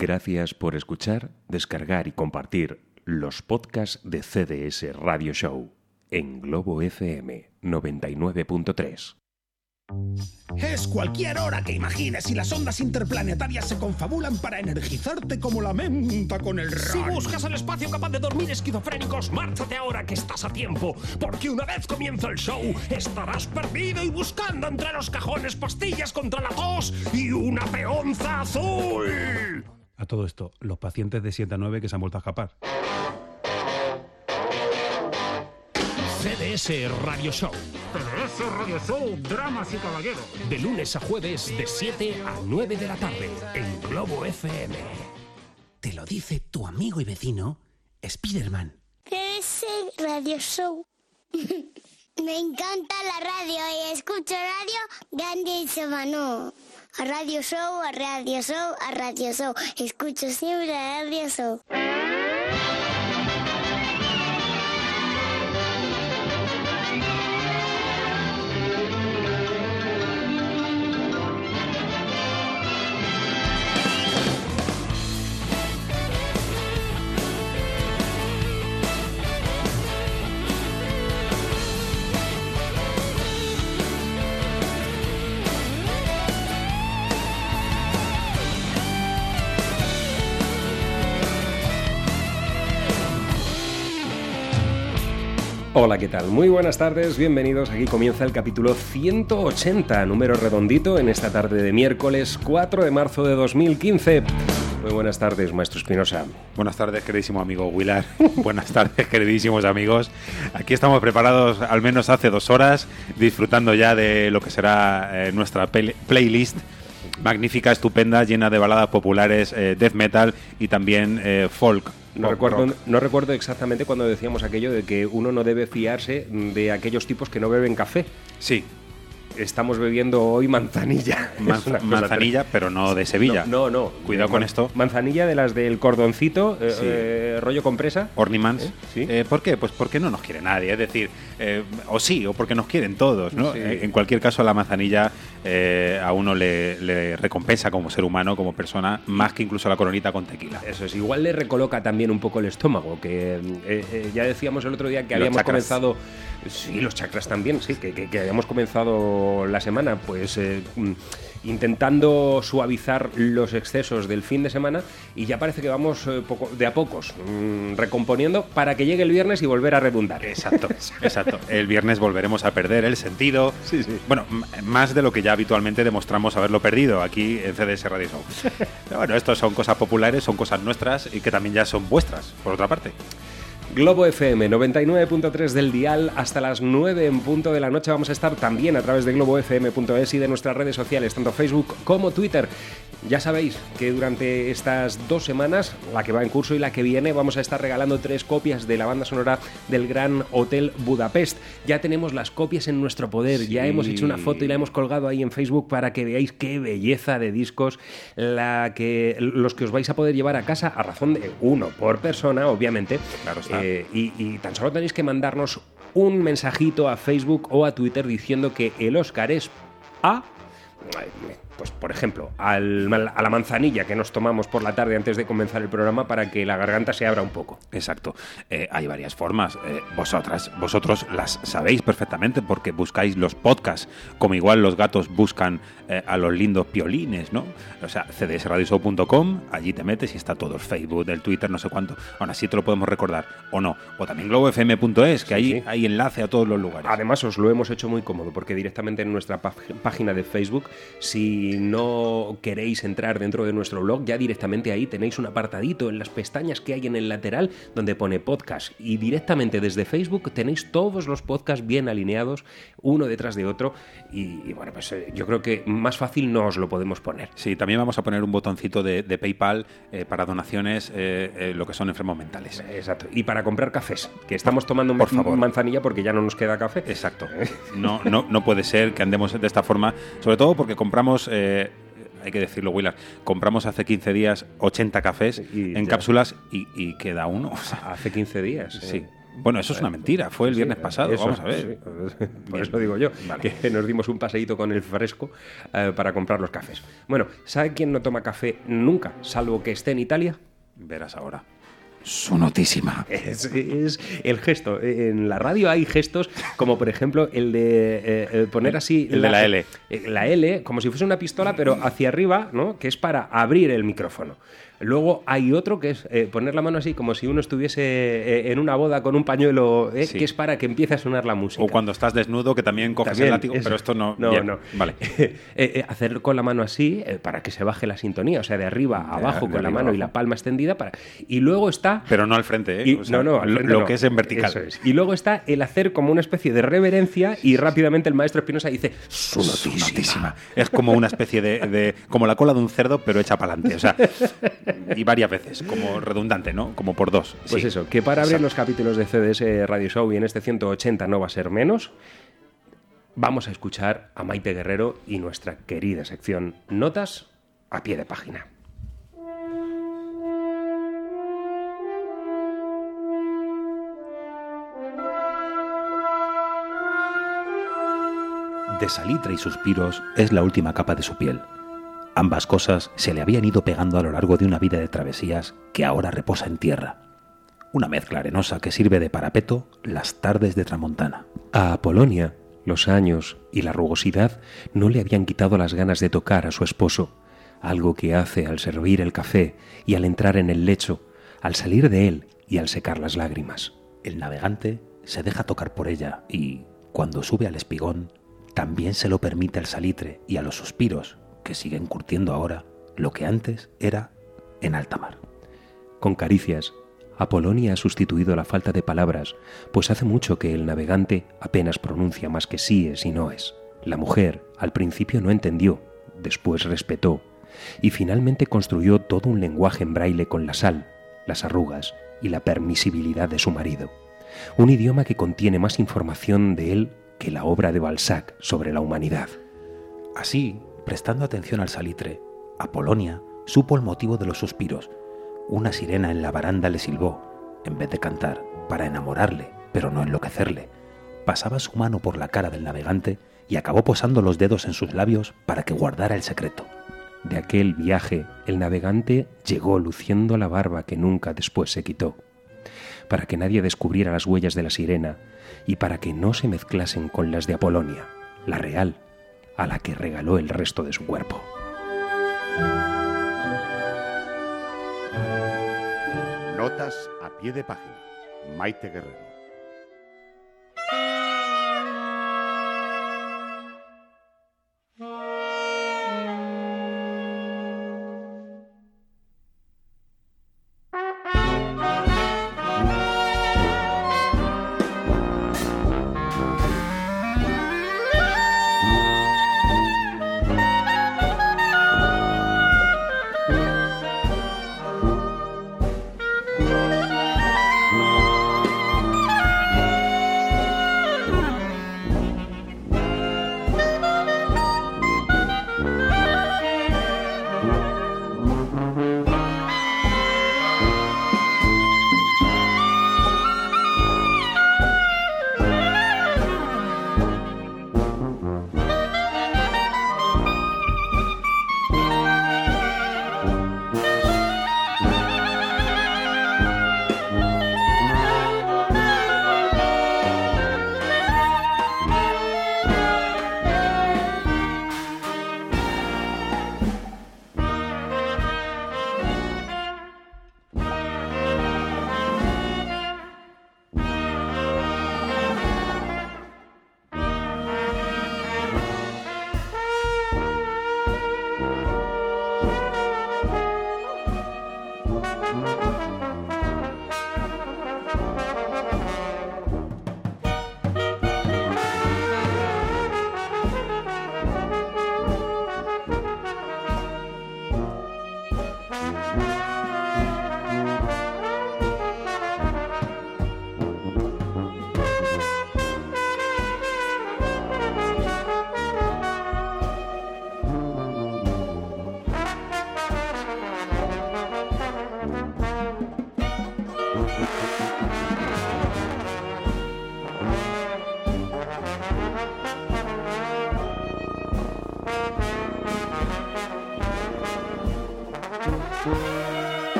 Gracias por escuchar, descargar y compartir los podcasts de CDS Radio Show en Globo FM 99.3. Es cualquier hora que imagines y las ondas interplanetarias se confabulan para energizarte como la menta con el Si ron. buscas el espacio capaz de dormir esquizofrénicos, márchate ahora que estás a tiempo, porque una vez comienza el show, estarás perdido y buscando entre los cajones pastillas contra la tos y una peonza azul. A todo esto, los pacientes de 7 a 9 que se han vuelto a escapar. CDS Radio Show. CDS Radio Show, Dramas y Caballeros. De lunes a jueves, de 7 a 9 de la tarde, en Globo FM. Te lo dice tu amigo y vecino, Spiderman. ese radio show. Me encanta la radio y escucho radio grande y semano. A radio show, a radio show, a radio show. Escucho siempre a radio show. Hola, ¿qué tal? Muy buenas tardes, bienvenidos. Aquí comienza el capítulo 180, número redondito, en esta tarde de miércoles 4 de marzo de 2015. Muy buenas tardes, maestro Espinosa. Buenas tardes, queridísimo amigo Willard. Buenas tardes, queridísimos amigos. Aquí estamos preparados, al menos hace dos horas, disfrutando ya de lo que será eh, nuestra playlist. Magnífica, estupenda, llena de baladas populares, eh, death metal y también eh, folk. No pop recuerdo, rock. no recuerdo exactamente cuando decíamos aquello de que uno no debe fiarse de aquellos tipos que no beben café. Sí, Estamos bebiendo hoy manzanilla. manzanilla, pero no de Sevilla. No, no. no. Cuidado con Man- esto. Manzanilla de las del cordoncito, eh, Sí. eh, rollo compresa. Ornimans. ¿Eh? Sí. Eh, ¿Por qué? Pues porque no nos quiere nadie. Es decir, eh, o sí, o porque nos quieren todos. ¿no? Sí. Eh, En cualquier caso, la manzanilla eh, a uno le, le recompensa como ser humano, como persona, más que incluso la coronita con tequila. Eso es, igual le recoloca también un poco el estómago, que eh, eh, ya decíamos el otro día que Los habíamos chakras. comenzado, sí, los chakras también, sí, que, que- que habíamos comenzado la semana, pues intentando suavizar los excesos del fin de semana y ya parece que vamos eh, poco, de a pocos mm, recomponiendo para que llegue el viernes y volver a redundar. Exacto, exacto. El viernes volveremos a perder el sentido. Bueno, m- más de lo que ya habitualmente demostramos haberlo perdido aquí en CDS Radio Show. Pero bueno, estos son cosas populares, son cosas nuestras y que también ya son vuestras, por otra parte. Globo FM 99.3 del dial hasta las 9 en punto de la noche vamos a estar también a través de globofm.es y de nuestras redes sociales, tanto Facebook como Twitter. Ya sabéis que durante estas dos semanas, la que va en curso y la que viene, vamos a estar regalando tres copias de la banda sonora del Gran Hotel Budapest. Ya tenemos las copias en nuestro poder, ya hemos hecho una foto y la hemos colgado ahí en Facebook para que veáis qué belleza de discos la que, los que os vais a poder llevar a casa a razón de uno por persona, obviamente. Claro está. Eh, y, y tan solo tenéis que mandarnos un mensajito a Facebook o a Twitter diciendo que el Oscar es a. Pues, por ejemplo, al- a la manzanilla que nos tomamos por la tarde antes de comenzar el programa para que la garganta se abra un poco. Exacto. Eh, hay varias formas. Eh, vosotras, vosotros las sabéis perfectamente porque buscáis los podcasts, como igual los gatos buscan eh, a los lindos piolines, ¿no? O sea, cdsradioshow.com, allí te metes y está todo el Facebook, el Twitter, no sé cuánto. Aún así te lo podemos recordar, o no. O también globofm.es, que Sí, ahí sí. hay enlace a todos los lugares. Además, os lo hemos hecho muy cómodo porque directamente en nuestra página de Facebook, si no queréis entrar dentro de nuestro blog, ya directamente ahí tenéis un apartadito en las pestañas que hay en el lateral donde pone podcast. Y directamente desde Facebook tenéis todos los podcasts bien alineados, uno detrás de otro. Y, y bueno, pues eh, yo creo que más fácil no os lo podemos poner. Sí, también vamos a poner un botoncito de, de PayPal eh, para donaciones, eh, eh, lo que son enfermos mentales. Exacto. Y para comprar cafés, que estamos tomando Por favor. manzanilla porque ya no nos queda café. Exacto. No, no, no puede ser que andemos de esta forma, sobre todo porque compramos, eh, hay que decirlo, Willard, compramos hace 15 días 80 cafés Y en ya. cápsulas y, y queda uno. O sea, Hace 15 días. eh. Sí. Bueno, eso es una mentira. Fue el viernes pasado. Eso, Vamos a ver. sí. Por eso digo yo, Vale. que nos dimos un paseíto con el fresco eh, para comprar los cafés. Bueno, ¿sabe quién no toma café nunca, salvo que esté en Italia? Verás ahora. Su notísima. Es, es el gesto. En la radio hay gestos como, por ejemplo, el de eh, eh, poner así... El de la L. eh, La L, como si fuese una pistola, pero hacia arriba, ¿no? Que es para abrir el micrófono. Luego hay otro que es eh, poner la mano así como si uno estuviese eh, en una boda con un pañuelo, eh, Sí. que es para que empiece a sonar la música. O cuando estás desnudo, que también coges También, el látigo, pero esto no. No, Bien, no. Vale. Hacer con la mano así para que se baje la sintonía, o sea, de arriba a abajo de con la mano y la palma extendida. para Y luego está. Pero no al frente, ¿eh? y- O sea, no, no, al lo, frente lo no. que es en vertical. Eso es. Y luego está el hacer como una especie de reverencia y rápidamente el maestro Espinosa dice su Su notísima. notísima. Es como una especie de, de- como la cola de un cerdo, pero hecha para adelante. O sea, y varias veces, como redundante, ¿no? Como por dos. Pues Sí. eso, que para abrir Exacto. los capítulos de CDS Radio Show y en este 180 no va a ser menos, vamos a escuchar a Maite Guerrero y nuestra querida sección Notas a pie de página. De salitre y suspiros es la última capa de su piel. Ambas cosas se le habían ido pegando a lo largo de una vida de travesías que ahora reposa en tierra. Una mezcla arenosa que sirve de parapeto las tardes de Tramontana. A Apolonia, los años y la rugosidad no le habían quitado las ganas de tocar a su esposo, algo que hace al servir el café y al entrar en el lecho, al salir de él y al secar las lágrimas. El navegante se deja tocar por ella y, cuando sube al espigón, también se lo permite al salitre y a los suspiros, que siguen curtiendo ahora lo que antes era en alta mar. Con caricias, Apolonia ha sustituido la falta de palabras, pues hace mucho que el navegante apenas pronuncia más que síes y noes. La mujer al principio no entendió, después respetó, y finalmente construyó todo un lenguaje en braille con la sal, las arrugas y la permisibilidad de su marido. Un idioma que contiene más información de él que la obra de Balzac sobre la humanidad. Así, prestando atención al salitre, Apolonia supo el motivo de los suspiros. Una sirena en la baranda le silbó, en vez de cantar, para enamorarle, pero no enloquecerle. Pasaba su mano por la cara del navegante y acabó posando los dedos en sus labios para que guardara el secreto. De aquel viaje, el navegante llegó luciendo la barba que nunca después se quitó, para que nadie descubriera las huellas de la sirena y para que no se mezclasen con las de Apolonia, la real, a la que regaló el resto de su cuerpo. Notas a pie de página. Maite Guerrero.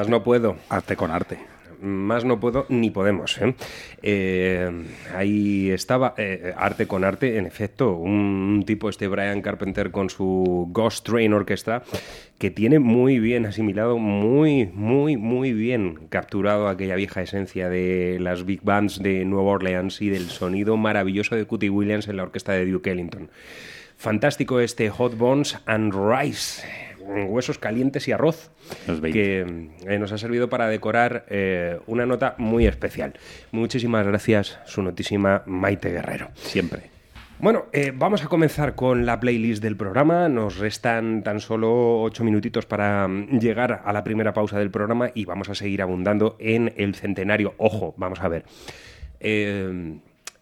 Más no puedo. Arte con arte. Más no puedo ni podemos. ¿eh? Eh, ahí estaba eh, arte con arte, en efecto, un tipo este Brian Carpenter con su Ghost Train Orchestra que tiene muy bien asimilado, muy, muy, muy bien capturado aquella vieja esencia de las big bands de Nueva Orleans y del sonido maravilloso de Cutty Williams en la orquesta de Duke Ellington. Fantástico este Hot Bones and Rice huesos calientes y arroz, que eh, nos ha servido para decorar eh, una nota muy especial. Muchísimas gracias, su notísima Maite Guerrero. Siempre. Bueno, eh, vamos a comenzar con la playlist del programa. Nos restan tan solo ocho minutitos para mm, llegar a la primera pausa del programa y vamos a seguir abundando en el centenario. Ojo, vamos a ver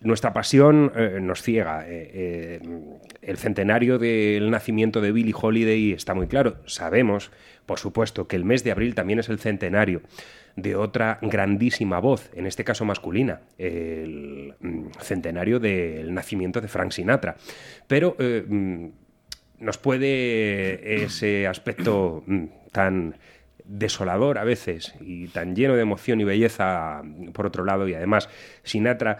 nuestra pasión eh, nos ciega. Eh, eh, el centenario del nacimiento de Billie Holiday está muy claro. Sabemos, por supuesto, que el mes de abril también es el centenario de otra grandísima voz, en este caso masculina, el mm, centenario del nacimiento de Frank Sinatra. Pero mm, nos puede ese aspecto mm, tan desolador a veces y tan lleno de emoción y belleza por otro lado y además Sinatra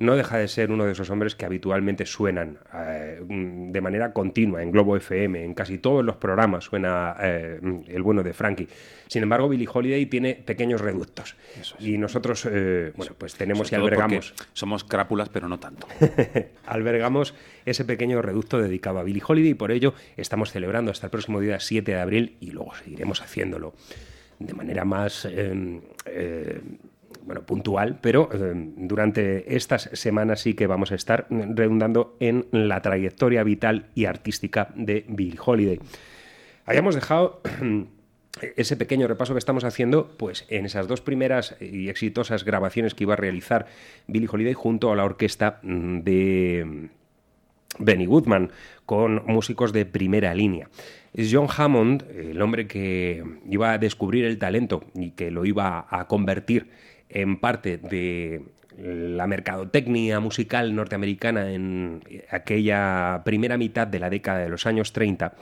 no deja de ser uno de esos hombres que habitualmente suenan eh, de manera continua en Globo FM, en casi todos los programas suena eh, el bueno de Frankie. Sin embargo, Billie Holiday tiene pequeños reductos. Y nosotros, eh, bueno, pues tenemos y albergamos. Somos crápulas, pero no tanto. albergamos ese pequeño reducto dedicado a Billie Holiday y por ello estamos celebrando hasta el próximo día 7 de abril y luego seguiremos haciéndolo de manera más bueno, puntual, pero eh, durante estas semanas sí que vamos a estar redundando en la trayectoria vital y artística de Bill Holiday. Habíamos dejado ese pequeño repaso que estamos haciendo, pues en esas dos primeras y exitosas grabaciones que iba a realizar Billy Holiday junto a la orquesta de Benny Goodman, con músicos de primera línea. John Hammond, el hombre que iba a descubrir el talento y que lo iba a convertir en parte de la mercadotecnia musical norteamericana en aquella primera mitad de la década de los años 30,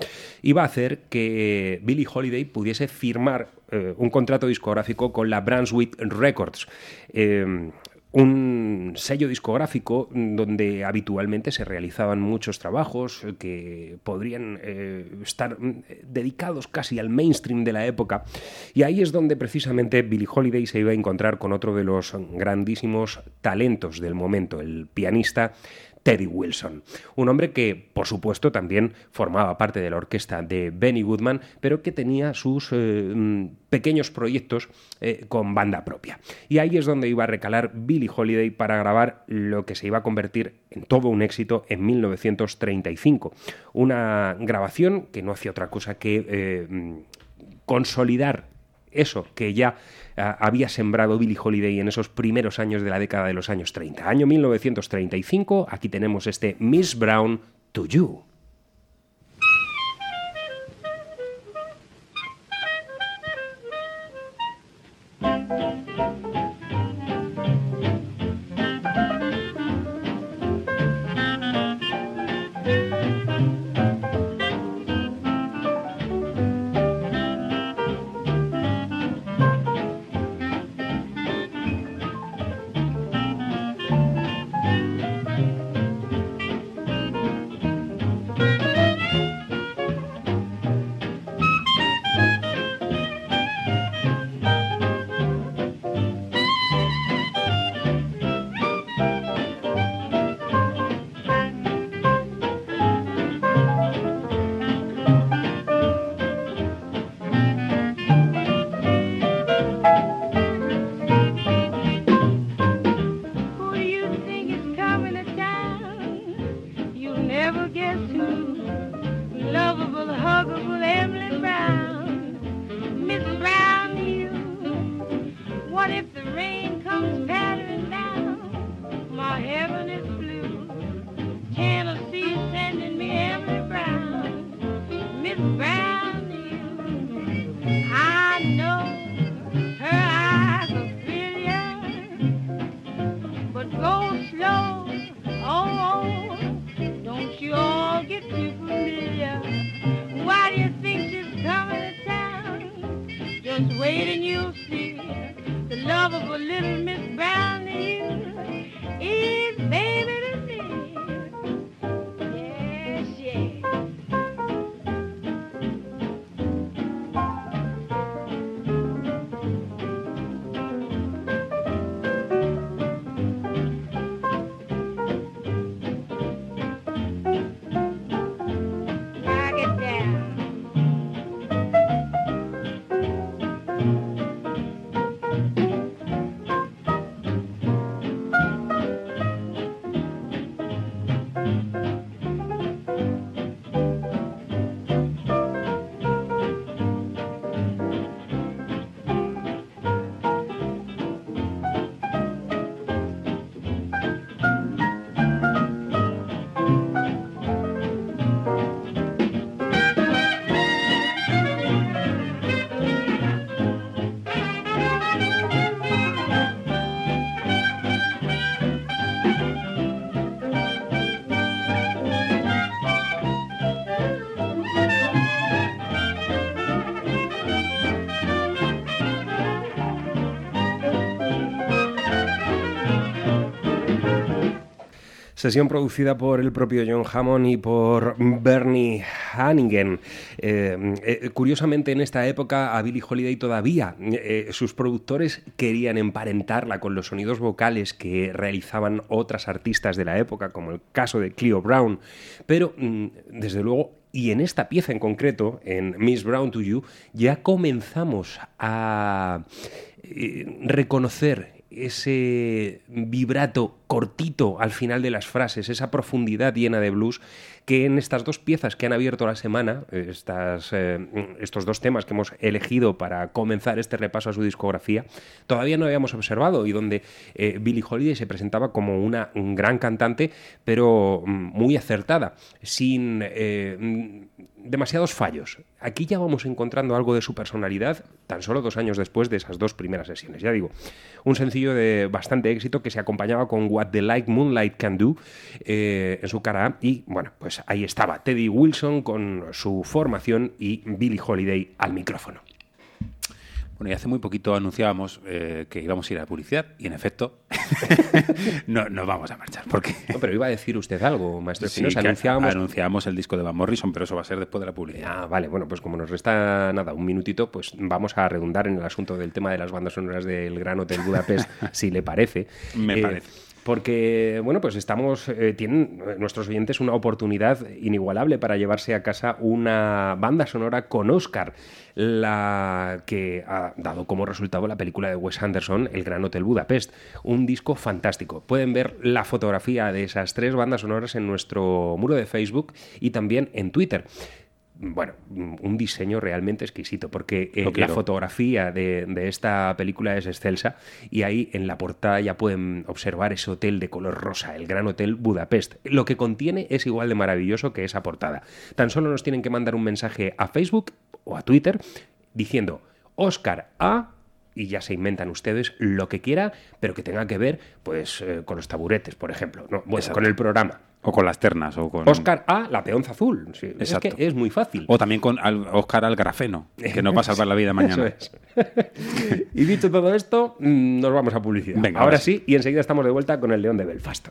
iba a hacer que Billie Holiday pudiese firmar eh, un contrato discográfico con la Brunswick Records. Eh, un sello discográfico donde habitualmente se realizaban muchos trabajos que podrían eh, estar mm, dedicados casi al mainstream de la época. Y ahí es donde precisamente Billie Holiday se iba a encontrar con otro de los grandísimos talentos del momento, el pianista Teddy Wilson. Un hombre que, por supuesto, también formaba parte de la orquesta de Benny Goodman, pero que tenía sus eh, mm, pequeños proyectos eh, con banda propia. Y ahí es donde iba a recalar Billie Holiday para grabar lo que se iba a convertir en todo un éxito en 1935. Una grabación que no hacía otra cosa que eh, mm, consolidar eso que ya ah, había sembrado Billie Holiday en esos primeros años de la década de los años 30. Año 1935, aquí tenemos este Miss Brown to You. Just wait and you'll see. The love of a little Miss Brown to you Sesión producida por el propio John Hammond y por Bernie Hannigan. Eh, eh, curiosamente, en esta época, a Billie Holiday todavía eh, sus productores querían emparentarla con los sonidos vocales que realizaban otras artistas de la época, como el caso de Cleo Brown. Pero, mm, desde luego, y en esta pieza en concreto, en Miss Brown to You, ya comenzamos a reconocer ese vibrato cortito al final de las frases, esa profundidad llena de blues que en estas dos piezas que han abierto la semana, estas, eh, estos dos temas que hemos elegido para comenzar este repaso a su discografía, todavía no habíamos observado y donde eh, Billie Holiday se presentaba como una un gran cantante, pero mm, muy acertada, sin eh, demasiados fallos. Aquí ya vamos encontrando algo de su personalidad tan solo dos años después de esas dos primeras sesiones. Ya digo, un sencillo de bastante éxito que se acompañaba con What the Light Moonlight Can Do eh, en su cara y bueno, pues ahí estaba Teddy Wilson con su formación y Billie Holiday al micrófono. Bueno, y hace muy poquito anunciábamos eh, que íbamos a ir a la publicidad y en efecto no, nos vamos a marchar. Porque No, pero iba a decir usted algo, maestro Sí, que anunciábamos anunciábamos el disco de Van Morrison, pero eso va a ser después de la publicidad. Ah, vale, bueno, pues como nos resta nada, un minutito, pues vamos a redundar en el asunto del tema de las bandas sonoras del Gran Hotel Budapest, si le parece. Me parece. Porque, bueno, pues estamos, eh, tienen nuestros oyentes una oportunidad inigualable para llevarse a casa una banda sonora con Oscar, la que ha dado como resultado la película de Wes Anderson, El Gran Hotel Budapest. Un disco fantástico. Pueden ver la fotografía de esas tres bandas sonoras en nuestro muro de Facebook y también en Twitter bueno, un diseño realmente exquisito, porque eh, la fotografía de, de esta película es excelsa y ahí en la portada ya pueden observar ese hotel de color rosa, el Gran Hotel Budapest. Lo que contiene es igual de maravilloso que esa portada. Tan solo nos tienen que mandar un mensaje a Facebook o a Twitter diciendo Oscar A y ya se inventan ustedes lo que quiera, pero que tenga que ver pues eh, con los taburetes, por ejemplo, ¿no? bueno, Exacto. con el programa. O con las ternas. O con... Oscar A, la peonza azul. Sí, es Exacto. que es muy fácil. O también con al- Oscar al grafeno, que nos va a salvar la vida mañana. Eso es. y dicho todo esto, mm, nos vamos a publicidad. Venga, ahora ahora sí, y enseguida estamos de vuelta con el León de Belfast.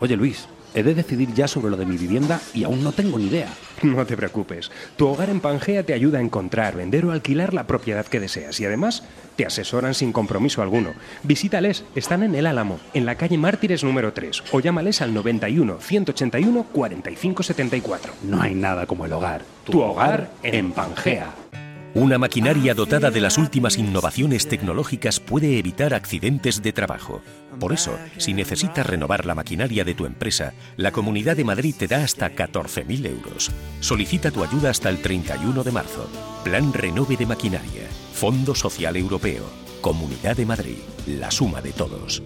Oye Luis, he de decidir ya sobre lo de mi vivienda y aún no tengo ni idea. No te preocupes. Tu hogar en Pangea te ayuda a encontrar, vender o alquilar la propiedad que deseas y además te asesoran sin compromiso alguno. Visítales, están en El Álamo, en la calle Mártires número 3 o llámales al 91 181 45 74. No hay nada como el hogar. Tu hogar en Pangea. Una maquinaria dotada de las últimas innovaciones tecnológicas puede evitar accidentes de trabajo. Por eso, si necesitas renovar la maquinaria de tu empresa, la Comunidad de Madrid te da hasta 14.000 euros. Solicita tu ayuda hasta el 31 de marzo. Plan Renove de Maquinaria. Fondo Social Europeo. Comunidad de Madrid. La suma de todos.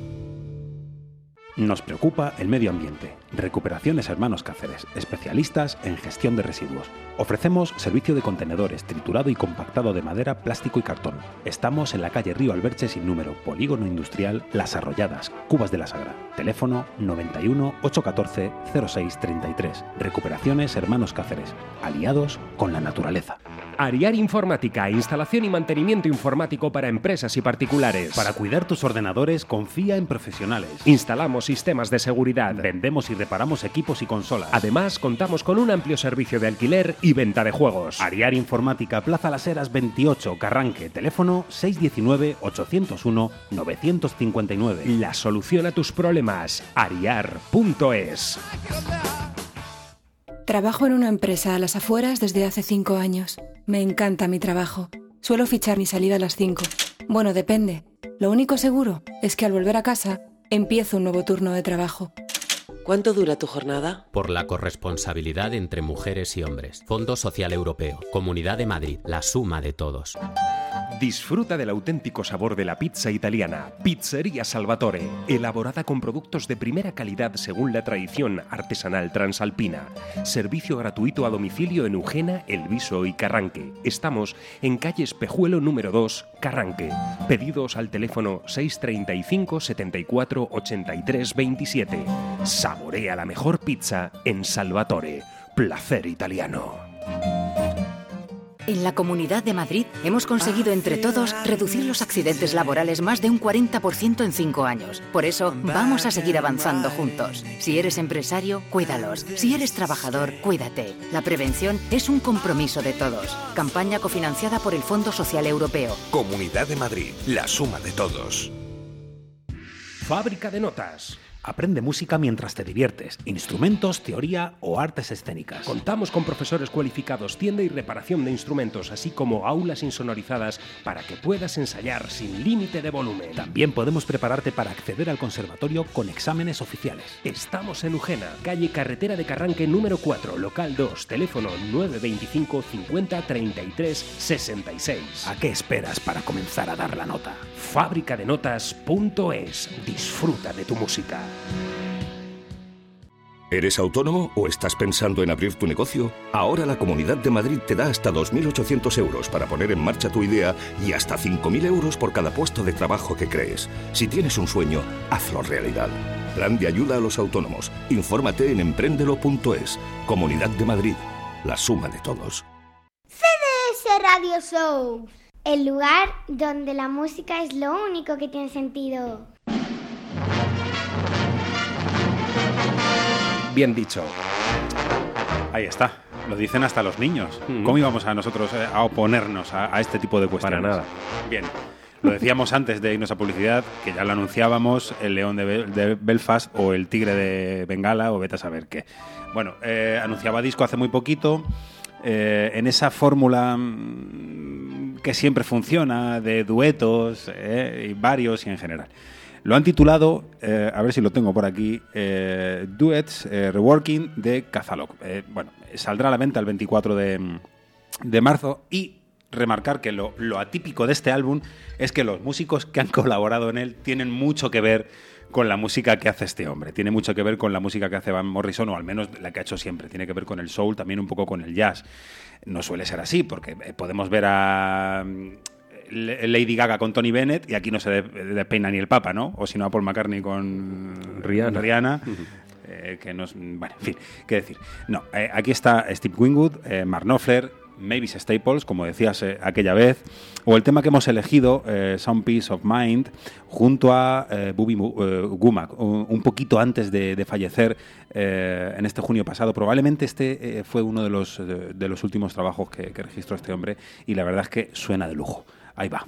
Nos preocupa el medio ambiente. Recuperaciones Hermanos Cáceres, especialistas en gestión de residuos. Ofrecemos servicio de contenedores, triturado y compactado de madera, plástico y cartón. Estamos en la calle Río Alberche sin número, Polígono Industrial Las Arrolladas, Cubas de la Sagra. Teléfono 91 814 0633. Recuperaciones Hermanos Cáceres, aliados con la naturaleza. Ariar Informática, instalación y mantenimiento informático para empresas y particulares. Para cuidar tus ordenadores, confía en profesionales. Instalamos sistemas de seguridad. Vendemos y reparamos equipos y consolas. Además, contamos con un amplio servicio de alquiler y venta de juegos. Ariar Informática, Plaza Las Heras 28, Carranque, teléfono 619-801-959. La solución a tus problemas, ariar.es. Trabajo en una empresa a las afueras desde hace cinco años. Me encanta mi trabajo. Suelo fichar mi salida a las cinco. Bueno, depende. Lo único seguro es que al volver a casa empiezo un nuevo turno de trabajo. ¿Cuánto dura tu jornada? Por la corresponsabilidad entre mujeres y hombres. Fondo Social Europeo. Comunidad de Madrid. La suma de todos. Disfruta del auténtico sabor de la pizza italiana. Pizzería Salvatore. Elaborada con productos de primera calidad según la tradición artesanal transalpina. Servicio gratuito a domicilio en Eugena, El Viso y Carranque. Estamos en calle Espejuelo número 2, Carranque. Pedidos al teléfono 635 74 83 27. Saborea la mejor pizza en Salvatore. Placer italiano. En la Comunidad de Madrid hemos conseguido entre todos reducir los accidentes laborales más de un 40% en cinco años. Por eso vamos a seguir avanzando juntos. Si eres empresario, cuídalos. Si eres trabajador, cuídate. La prevención es un compromiso de todos. Campaña cofinanciada por el Fondo Social Europeo. Comunidad de Madrid, la suma de todos. Fábrica de notas. Aprende música mientras te diviertes, instrumentos, teoría o artes escénicas. Contamos con profesores cualificados, tienda y reparación de instrumentos, así como aulas insonorizadas para que puedas ensayar sin límite de volumen. También podemos prepararte para acceder al conservatorio con exámenes oficiales. Estamos en Ugena, calle Carretera de Carranque número 4, local 2, teléfono 925 50 33 66. ¿A qué esperas para comenzar a dar la nota? Fábricadenotas.es. Disfruta de tu música. ¿Eres autónomo o estás pensando en abrir tu negocio? Ahora la Comunidad de Madrid te da hasta 2.800 euros para poner en marcha tu idea y hasta 5.000 euros por cada puesto de trabajo que crees. Si tienes un sueño, hazlo realidad. Plan de ayuda a los autónomos. Infórmate en emprendelo.es. Comunidad de Madrid. La suma de todos. CDS Radio Show. El lugar donde la música es lo único que tiene sentido. Bien dicho. Ahí está. Lo dicen hasta los niños. ¿Cómo íbamos a nosotros eh, a oponernos a, a este tipo de cuestiones? Para nada. Bien. Lo decíamos antes de irnos a publicidad, que ya lo anunciábamos, el león de, Bel- de Belfast o el tigre de Bengala o vete a saber qué. Bueno, eh, anunciaba disco hace muy poquito, eh, en esa fórmula mm, que siempre funciona de duetos, eh, y varios y en general. Lo han titulado, eh, a ver si lo tengo por aquí, eh, Duets eh, Reworking de Cazalog. Eh, bueno, saldrá a la venta el 24 de, de marzo y remarcar que lo, lo atípico de este álbum es que los músicos que han colaborado en él tienen mucho que ver con la música que hace este hombre. Tiene mucho que ver con la música que hace Van Morrison, o al menos la que ha hecho siempre. Tiene que ver con el soul, también un poco con el jazz. No suele ser así, porque podemos ver a Lady Gaga con Tony Bennett y aquí no se de- despeina ni el Papa, ¿no? O si no a Paul McCartney con Rihanna. eh, que nos, bueno, en fin, qué decir. No, eh, aquí está Steve Wingwood, eh, Mark Knopfler, Mavis Staples, como decías eh, aquella vez, o el tema que hemos elegido, eh, Some Peace of Mind, junto a eh, eh, Gumack, un poquito antes de, de fallecer eh, en este junio pasado. Probablemente este fue uno de los, de, de los últimos trabajos que, que registró este hombre y la verdad es que suena de lujo. Ahí va.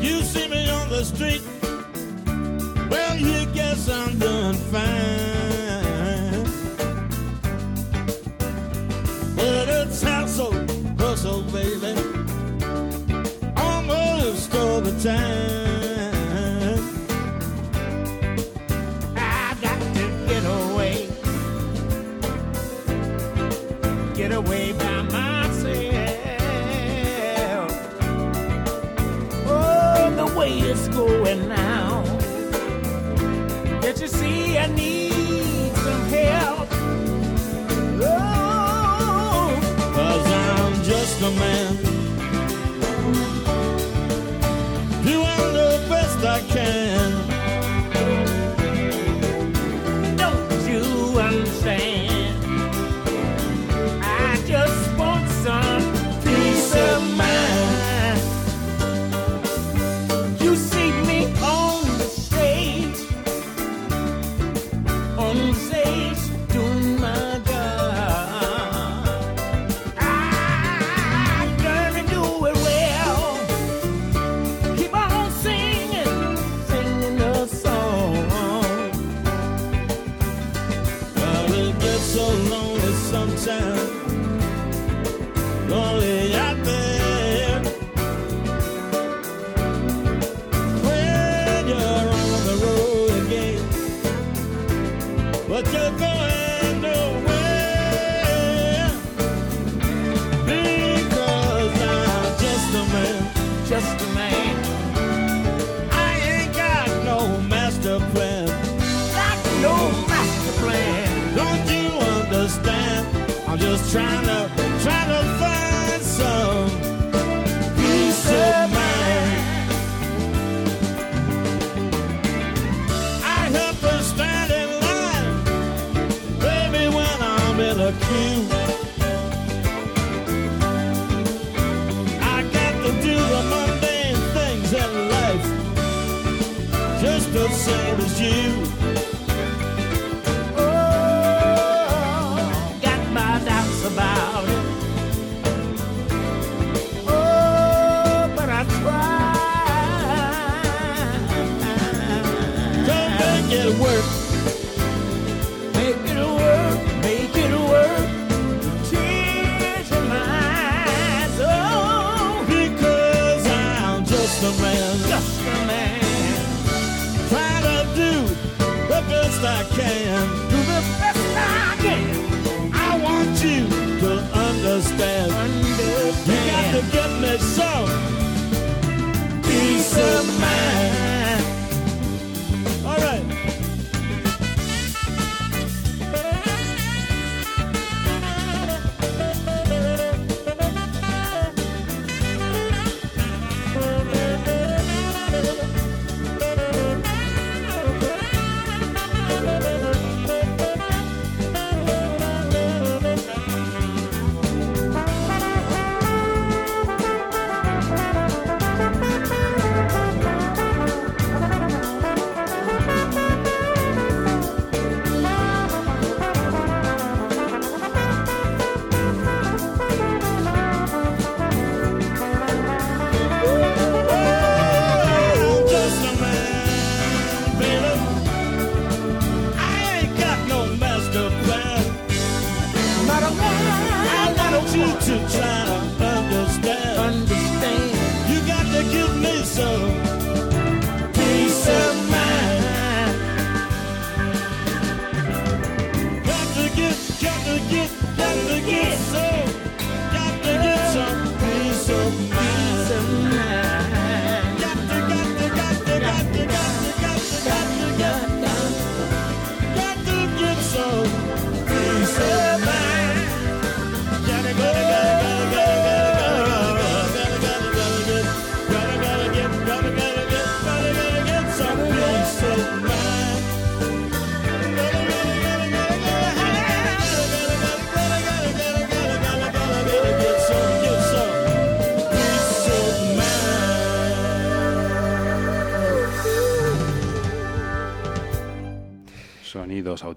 You see me on the street. Hustle, hustle, oh, baby. Almost all the time. I got to get away. Get away by myself. Oh, the way it's going now. Can't you see I need I'm just a man. Doing the best I can.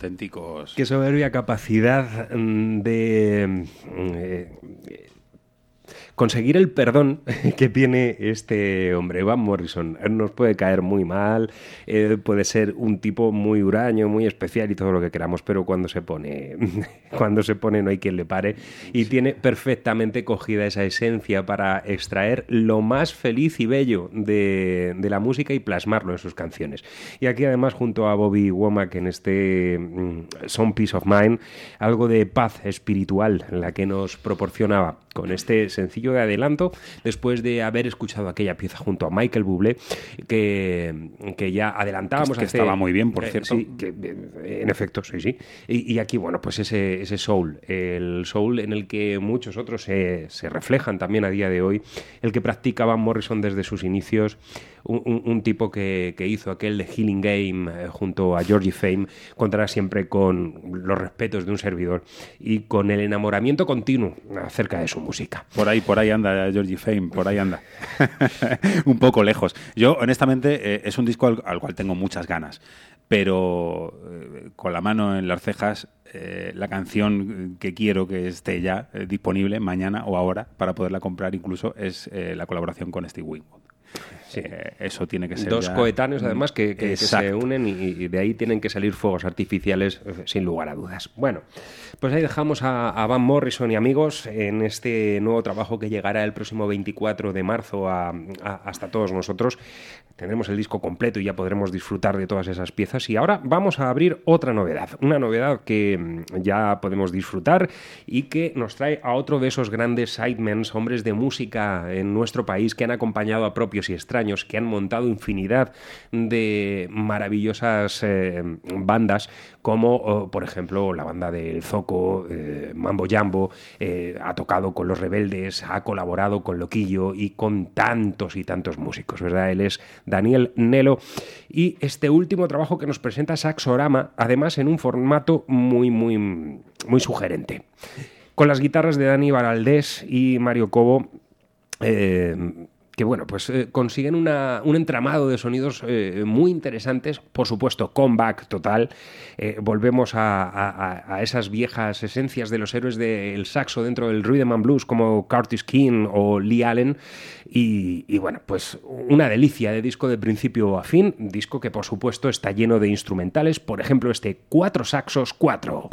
Auténticos. Qué soberbia capacidad mm, de mm, eh, conseguir el perdón que tiene este hombre, Van Morrison. Nos puede caer muy mal, eh, puede ser un tipo muy huraño, muy especial y todo lo que queramos, pero cuando se pone, cuando se pone no hay quien le pare y tiene perfectamente cogida esa esencia para extraer lo más feliz y bello de, de la música y plasmarlo en sus canciones. Y aquí además junto a Bobby Womack en este mm, Some Peace of Mind, algo de paz espiritual la que nos proporcionaba con este sencillo de adelanto después de haber escuchado aquella pieza junto a Michael Bublé que, que ya adelantábamos Que hace- estaba muy bien, por eh, cierto. sí, que, en efecto, sí, sí. Y, y aquí, bueno, pues ese, ese soul, el soul en el que muchos otros se, se reflejan también a día de hoy, el que practica Van Morrison desde sus inicios, un, tipo que, hizo aquel de Healing Game eh, junto a Georgie Fame, contará siempre con los respetos de un servidor y con el enamoramiento continuo acerca de su música. Por ahí, por ahí anda Georgie Fame, por ahí anda. un poco lejos. Yo, honestamente, eh, es un disco al, al cual tengo muchas ganas, pero eh, con la mano en las cejas, eh, la canción que quiero que esté ya eh, disponible mañana o ahora para poderla comprar incluso es eh, la colaboración con Steve Winwood. Eh, eso tiene que ser Dos ya- coetáneos, además, que, que- que se unen y, y de ahí tienen que salir fuegos artificiales, eh, sin lugar a dudas. Bueno, pues ahí dejamos a, Van Morrison y amigos en este nuevo trabajo que llegará el próximo 24 de marzo a- hasta todos nosotros. Tendremos el disco completo y ya podremos disfrutar de todas esas piezas. Y ahora vamos a abrir otra novedad, una novedad que mm, ya podemos disfrutar y que nos trae a otro de esos grandes sidemans, hombres de música en nuestro país que han acompañado a propios y extraños, que han montado infinidad de maravillosas eh, bandas, como por ejemplo la banda del Zoco, eh, Mambo Jambo, eh, ha tocado con Los Rebeldes, ha colaborado con Loquillo y con tantos y tantos músicos, ¿verdad? Él es Daniel Nelo y este último trabajo que nos presenta Saxorama, además en un formato muy, muy, muy sugerente. Con las guitarras de Dani Baraldés y Mario Cobo, eh, que bueno, pues eh, consiguen una- un entramado de sonidos eh, muy interesantes, por supuesto, comeback total. Eh, volvemos a, esas viejas esencias de los héroes del saxo dentro del rhythm and blues como Curtis King o Lee Allen. Y, y bueno, pues una delicia de disco de principio a fin, disco que por supuesto está lleno de instrumentales, por ejemplo este Cuatro Saxos 4.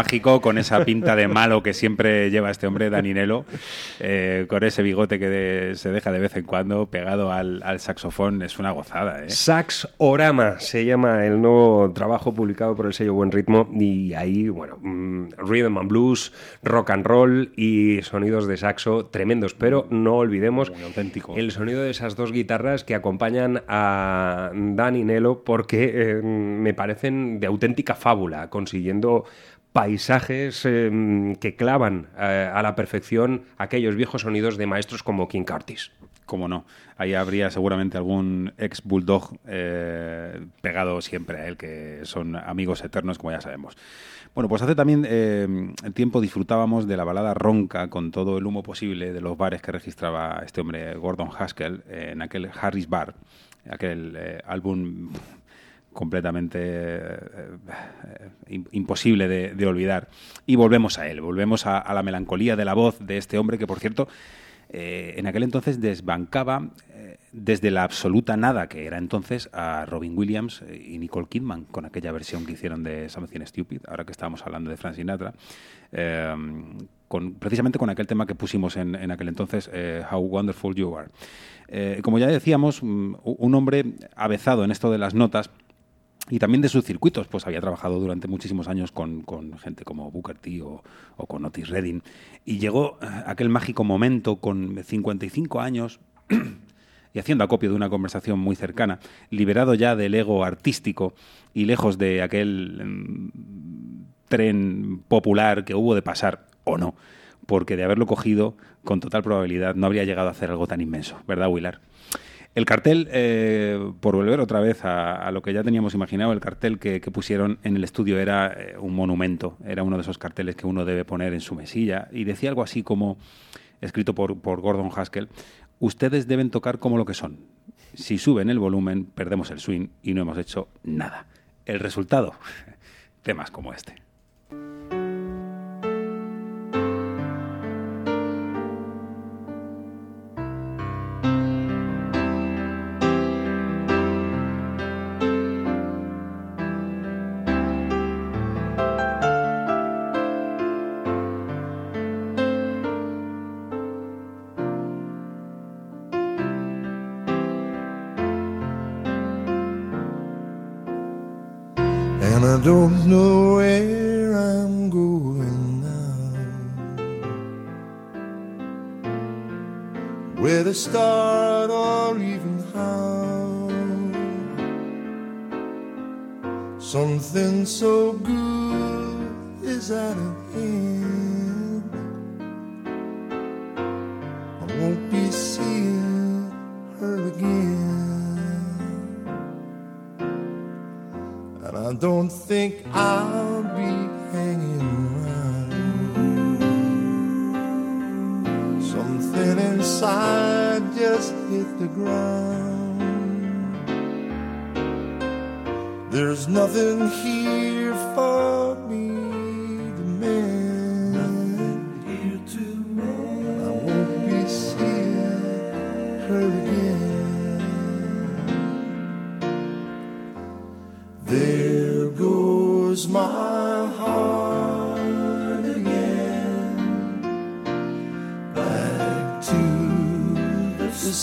Mágico, con esa pinta de malo que siempre lleva este hombre, Daninelo, eh, con ese bigote que de- se deja de vez en cuando pegado al, al saxofón, es una gozada. ¿eh? Sax Orama se llama el nuevo trabajo publicado por el sello Buen Ritmo y ahí, bueno, mm, rhythm and blues, rock and roll y sonidos de saxo tremendos, pero no olvidemos el sonido de esas dos guitarras que acompañan a Dan y Nelo porque eh, me parecen de auténtica fábula, consiguiendo paisajes eh, que clavan eh, a la perfección aquellos viejos sonidos de maestros como King Curtis. Cómo no. Ahí habría seguramente algún ex bulldog eh, pegado siempre a él, que son amigos eternos, como ya sabemos. Bueno, pues hace también eh, tiempo disfrutábamos de la balada ronca con todo el humo posible de los bares que registraba este hombre Gordon Haskell en aquel Harris Bar, aquel eh, álbum completamente eh, eh, im- imposible de, olvidar. Y volvemos a él, volvemos a, la melancolía de la voz de este hombre que, por cierto, eh, en aquel entonces desbancaba desde la absoluta nada que era entonces a Robin Williams y Nicole Kidman con aquella versión que hicieron de Something Stupid, ahora que estábamos hablando de Frank Sinatra, eh, con, precisamente con aquel tema que pusimos en, en aquel entonces, How Wonderful You Are. Como ya decíamos, mm, un hombre avezado en esto de las notas, y también de sus circuitos, pues había trabajado durante muchísimos años con, con gente como Booker T o, o con Otis Redding. Y llegó eh, aquel mágico momento con 55 años y haciendo acopio de una conversación muy cercana, liberado ya del ego artístico y lejos de aquel mm, tren popular que hubo de pasar o no, porque de haberlo cogido, con total probabilidad no habría llegado a hacer algo tan inmenso, ¿verdad, Willard? El cartel, eh, por volver otra vez a, lo que ya teníamos imaginado, el cartel que, pusieron en el estudio era eh, un monumento, era uno de esos carteles que uno debe poner en su mesilla, y decía algo así como, escrito por Gordon Haskell, ustedes deben tocar como lo que son. Si suben el volumen, perdemos el swing y no hemos hecho nada. El resultado, temas como este. I And I don't think I'll be hanging around. Something inside just hit the ground. There's nothing here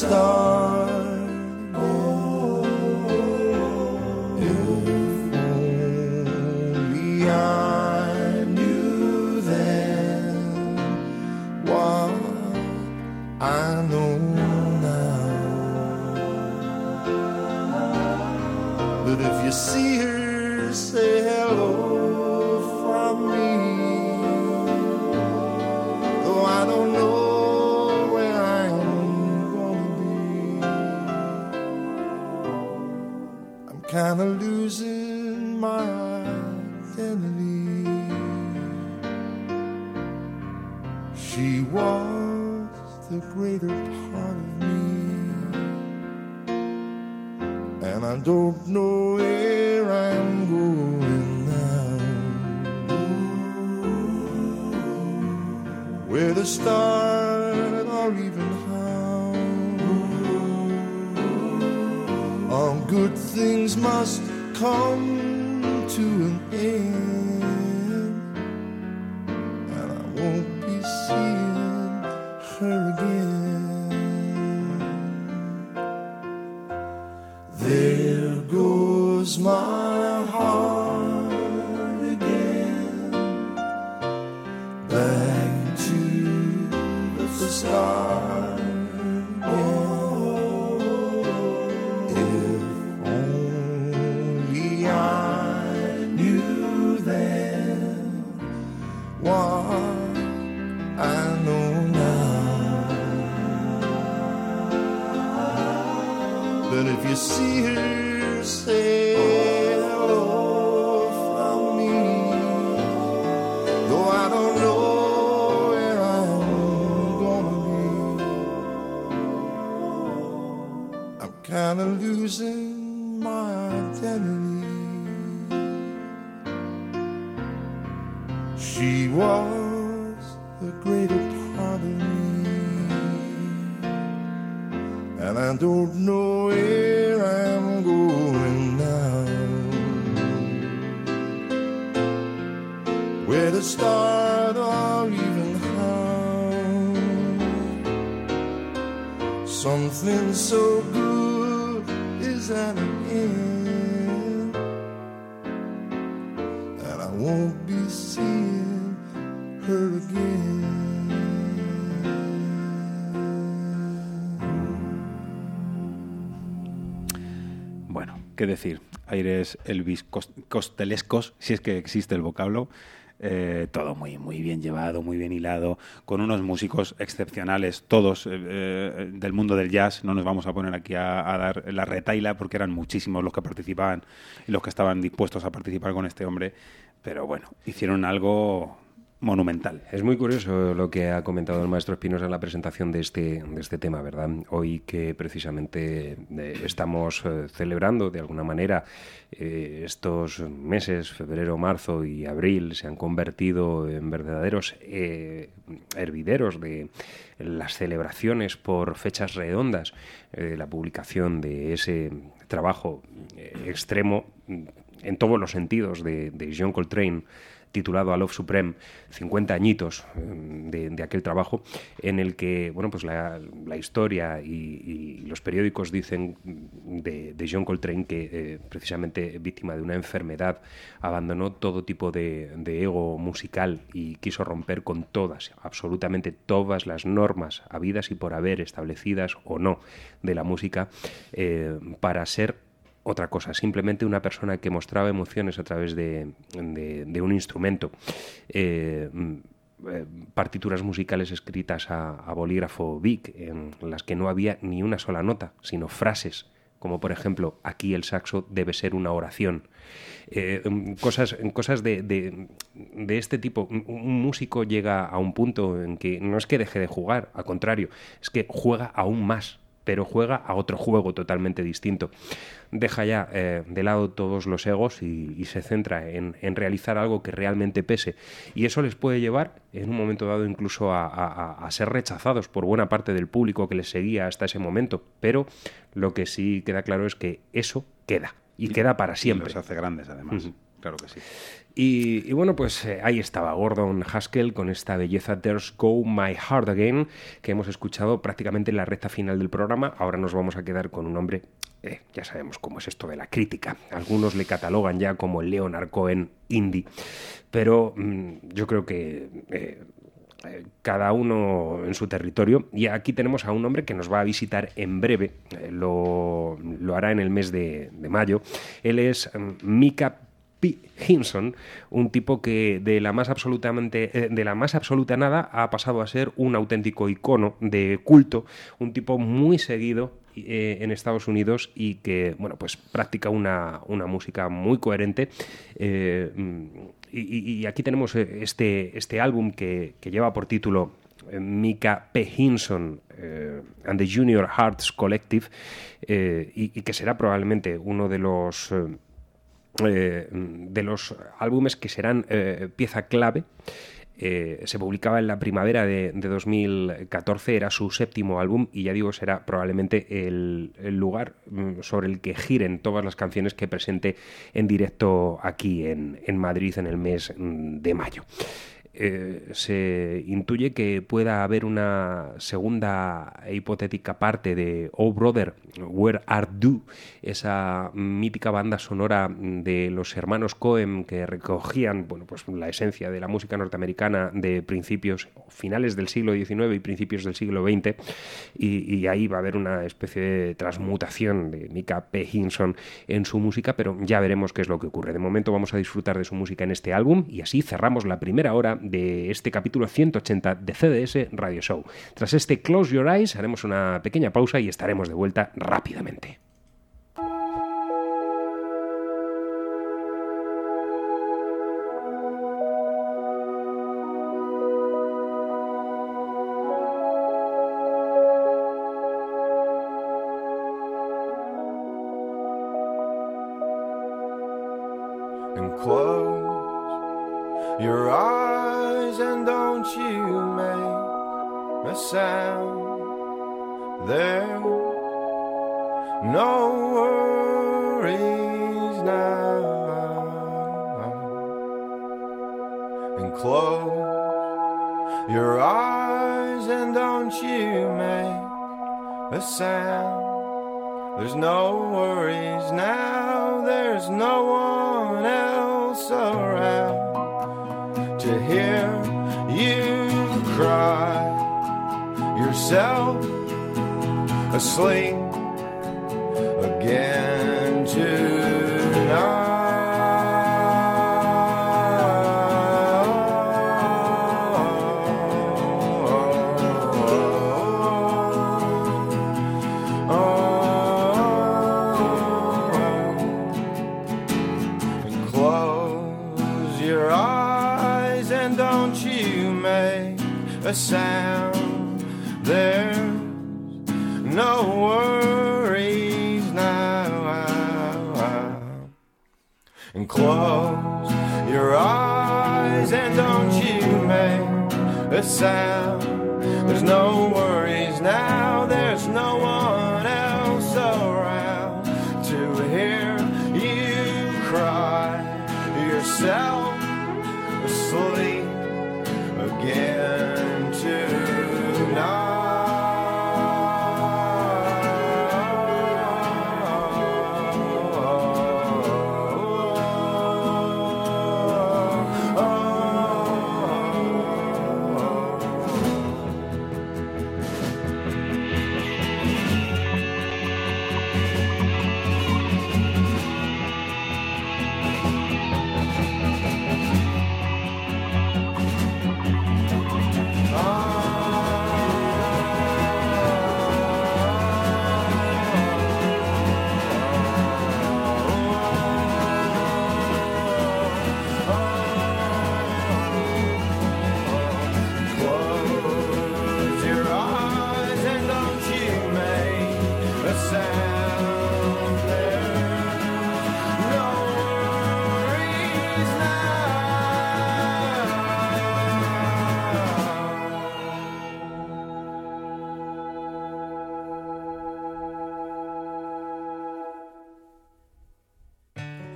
the don't know where I'm going now. Where to start or even how. All good things must come qué decir, aires Elvis cos- costelescos, si es que existe el vocablo. Eh, todo muy, muy bien llevado, muy bien hilado, con unos músicos excepcionales, todos eh, eh, del mundo del jazz. No nos vamos a poner aquí a, a dar la retaila porque eran muchísimos los que participaban y los que estaban dispuestos a participar con este hombre. Pero bueno, hicieron algo monumental. Es muy curioso lo que ha comentado el maestro Espinosa en la presentación de este, de este tema, ¿verdad? Hoy que precisamente eh, estamos eh, celebrando de alguna manera eh, estos meses, febrero, marzo y abril, se han convertido en verdaderos hervideros de las celebraciones por fechas redondas, eh, la publicación de ese trabajo extremo en todos los sentidos de, de John Coltrane titulado A Love Supreme, 50 añitos eh, de, aquel trabajo, en el que bueno, pues la, historia y, los periódicos dicen de, John Coltrane que eh, precisamente víctima de una enfermedad abandonó todo tipo de, de ego musical y quiso romper con todas, absolutamente todas las normas habidas y por haber establecidas o no de la música eh, para ser otra cosa, simplemente una persona que mostraba emociones a través de, un instrumento. Eh, mm, eh, partituras musicales escritas a, bolígrafo Vic, en las que no había ni una sola nota, sino frases, como por ejemplo, aquí el saxo debe ser una oración. Eh, mm, cosas cosas de, de- este tipo. Un músico llega a un punto en que no es que deje de jugar, al contrario, es que juega aún más pero juega a otro juego totalmente distinto. Deja ya eh, de lado todos los egos y, y se centra en, en realizar algo que realmente pese. Y eso les puede llevar, en un momento dado, incluso a, a- a ser rechazados por buena parte del público que les seguía hasta ese momento. Pero lo que sí queda claro es que eso queda. Y, queda para siempre. los hace grandes, además. Claro que sí. Y, y bueno, pues eh, ahí estaba Gordon Haskell con esta belleza There's Go My Heart Again, que hemos escuchado prácticamente en la recta final del programa. Ahora nos vamos a quedar con un hombre, eh, ya sabemos cómo es esto de la crítica. Algunos le catalogan ya como el Leonard Cohen indie, pero mm, yo creo que... eh, eh, cada uno en su territorio. Y aquí tenemos a un hombre que nos va a visitar en breve, lo, lo hará en el mes de, de mayo. Él es mm, Mika P. Hinson, un tipo que de la más absolutamente de la más absoluta nada ha pasado a ser un auténtico icono de culto, un tipo muy seguido eh, en Estados Unidos y que bueno pues practica una, una música muy coherente eh, mm, y, aquí tenemos eh, este, este álbum que, que lleva por título Mika P. Hinson and the Junior Hearts Collective y, que será probablemente uno de los eh, de los álbumes que serán pieza clave. Eh, se publicaba en la primavera de, de 2014, era su séptimo álbum y ya digo, será probablemente el, lugar mm, sobre el que giren todas las canciones que presente en directo aquí en, en Madrid en el mes mm, de mayo. Eh, se intuye que pueda haber una segunda e hipotética parte de Oh Brother, Where Art You, esa mítica banda sonora de los hermanos Cohen que recogían bueno, pues la esencia de la música norteamericana de principios, finales del siglo XIX y principios del siglo XX, y, y ahí va a haber una especie de transmutación de Mika P. Hinson en su música, pero ya veremos qué es lo que ocurre. De momento vamos a disfrutar de su música en este álbum y así cerramos la primera hora de este capítulo 180 de CDS Radio Show. Tras este Close Your Eyes haremos una pequeña pausa y estaremos de vuelta rápidamente. Close your eyes and don't you make a sound. There's no worries now, there's no one else around to hear you cry. Yourself asleep again sound. There's no worries now. And close your eyes and don't you make a sound. There's no worries now.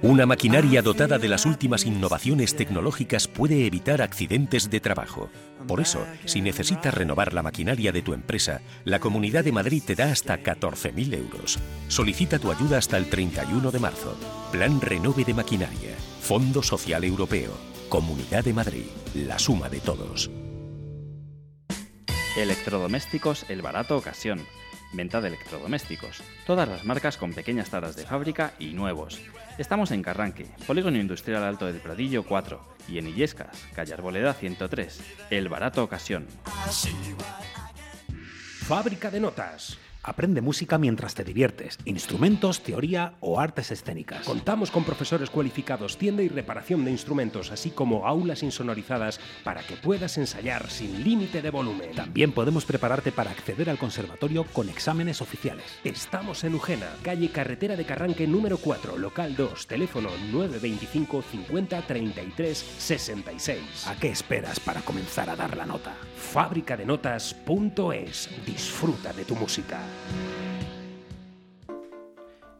Una maquinaria dotada de las últimas innovaciones tecnológicas puede evitar accidentes de trabajo. Por eso, si necesitas renovar la maquinaria de tu empresa, la Comunidad de Madrid te da hasta 14.000 euros. Solicita tu ayuda hasta el 31 de marzo. Plan Renove de Maquinaria. Fondo Social Europeo. Comunidad de Madrid. La suma de todos. Electrodomésticos El Barato Ocasión. Venta de electrodomésticos. Todas las marcas con pequeñas taras de fábrica y nuevos. Estamos en Carranque, Polígono Industrial Alto del Pradillo 4 y en Illescas, calle Arboleda 103. El Barato Ocasión. Fábrica de notas. Aprende música mientras te diviertes, instrumentos, teoría o artes escénicas. Contamos con profesores cualificados, tienda y reparación de instrumentos, así como aulas insonorizadas para que puedas ensayar sin límite de volumen. También podemos prepararte para acceder al conservatorio con exámenes oficiales. Estamos en Ujena, calle Carretera de Carranque número 4, local 2, teléfono 925 50 33 66. ¿A qué esperas para comenzar a dar la nota? Fábricadenotas.es. Disfruta de tu música.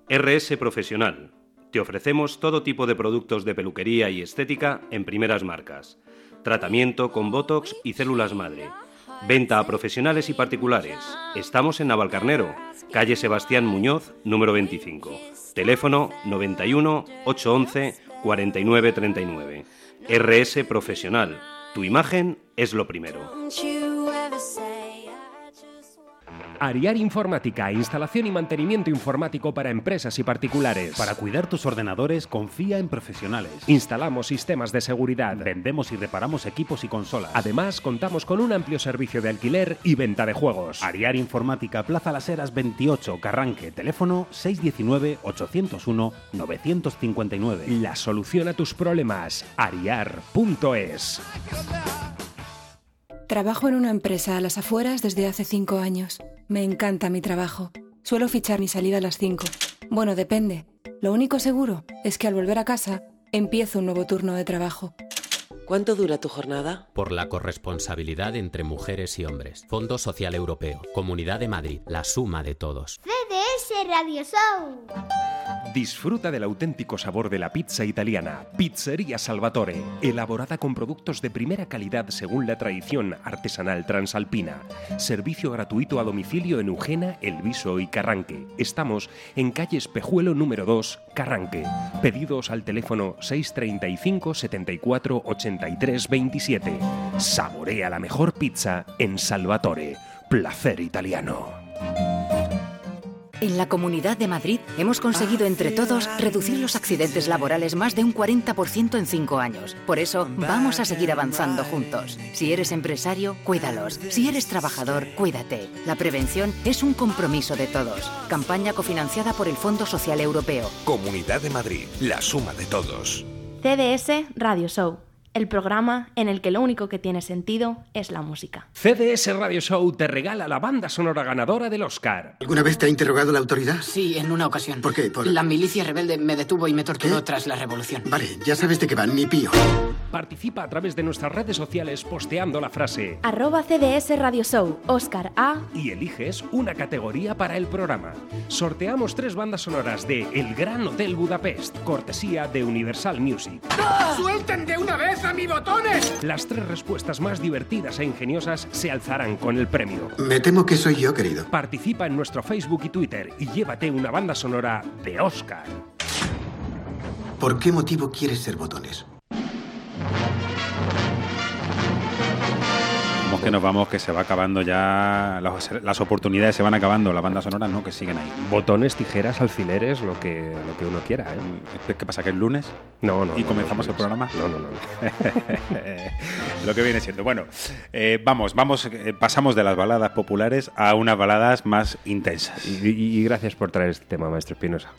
RS Profesional. Te ofrecemos todo tipo de productos de peluquería y estética en primeras marcas. Tratamiento con Botox y células madre. Venta a profesionales y particulares. Estamos en Navalcarnero, calle Sebastián Muñoz, número 25. Teléfono 91 811 4939. RS Profesional. Tu imagen es lo primero. Ariar Informática, instalación y mantenimiento informático para empresas y particulares. Para cuidar tus ordenadores, confía en profesionales. Instalamos sistemas de seguridad. Vendemos y reparamos equipos y consolas. Además, contamos con un amplio servicio de alquiler y venta de juegos. Ariar Informática, Plaza Las Heras 28, Carranque, teléfono 619-801-959. La solución a tus problemas, ariar.es. Trabajo en una empresa a las afueras desde hace cinco años. Me encanta mi trabajo. Suelo fichar mi salida a las cinco. Bueno, depende. Lo único seguro es que al volver a casa empiezo un nuevo turno de trabajo. ¿Cuánto dura tu jornada? Por la corresponsabilidad entre mujeres y hombres. Fondo Social Europeo. Comunidad de Madrid. La suma de todos. CDS Radio Show. Disfruta del auténtico sabor de la pizza italiana. Pizzería Salvatore. Elaborada con productos de primera calidad según la tradición artesanal transalpina. Servicio gratuito a domicilio en Eugena, Elviso y Carranque. Estamos en calle Espejuelo número 2, Carranque. Pedidos al teléfono 635 74 83 27. Saborea la mejor pizza en Salvatore. Placer italiano. En la Comunidad de Madrid hemos conseguido entre todos reducir los accidentes laborales más de un 40% en cinco años. Por eso vamos a seguir avanzando juntos. Si eres empresario, cuídalos. Si eres trabajador, cuídate. La prevención es un compromiso de todos. Campaña cofinanciada por el Fondo Social Europeo. Comunidad de Madrid, la suma de todos. CDS Radio Show, el programa en el que lo único que tiene sentido es la música. CDS Radio Show te regala la banda sonora ganadora del Oscar. ¿Alguna vez te ha interrogado la autoridad? Sí, en una ocasión. ¿Por qué? Por- La milicia rebelde me detuvo y me torturó tras la revolución. Vale, ya sabes de qué van, ni pío. Participa a través de nuestras redes sociales posteando la frase Arroba CDS Radio Show, Oscar A. y eliges una categoría para el programa. Sorteamos tres bandas sonoras de El Gran Hotel Budapest, cortesía de Universal Music. ¡Suelten de una vez a mi botones! Las tres respuestas más divertidas e ingeniosas se alzarán con el premio. Me temo que soy yo, querido. Participa en nuestro Facebook y Twitter y llévate una banda sonora de Oscar. ¿Por qué motivo quieres ser botones? Que nos vamos, que se va acabando ya. Las, las oportunidades se van acabando, las bandas sonoras no, que siguen ahí. Botones, tijeras, alfileres, lo que, lo que uno quiera. ¿eh? ¿Qué pasa? ¿Que es lunes? No, no. ¿Y no, comenzamos no, el programa? No, no, no. Lo que viene siendo. Bueno, eh, vamos, vamos, eh, pasamos de las baladas populares a unas baladas más intensas. Y, y- y gracias por traer este tema, maestro Espinosa.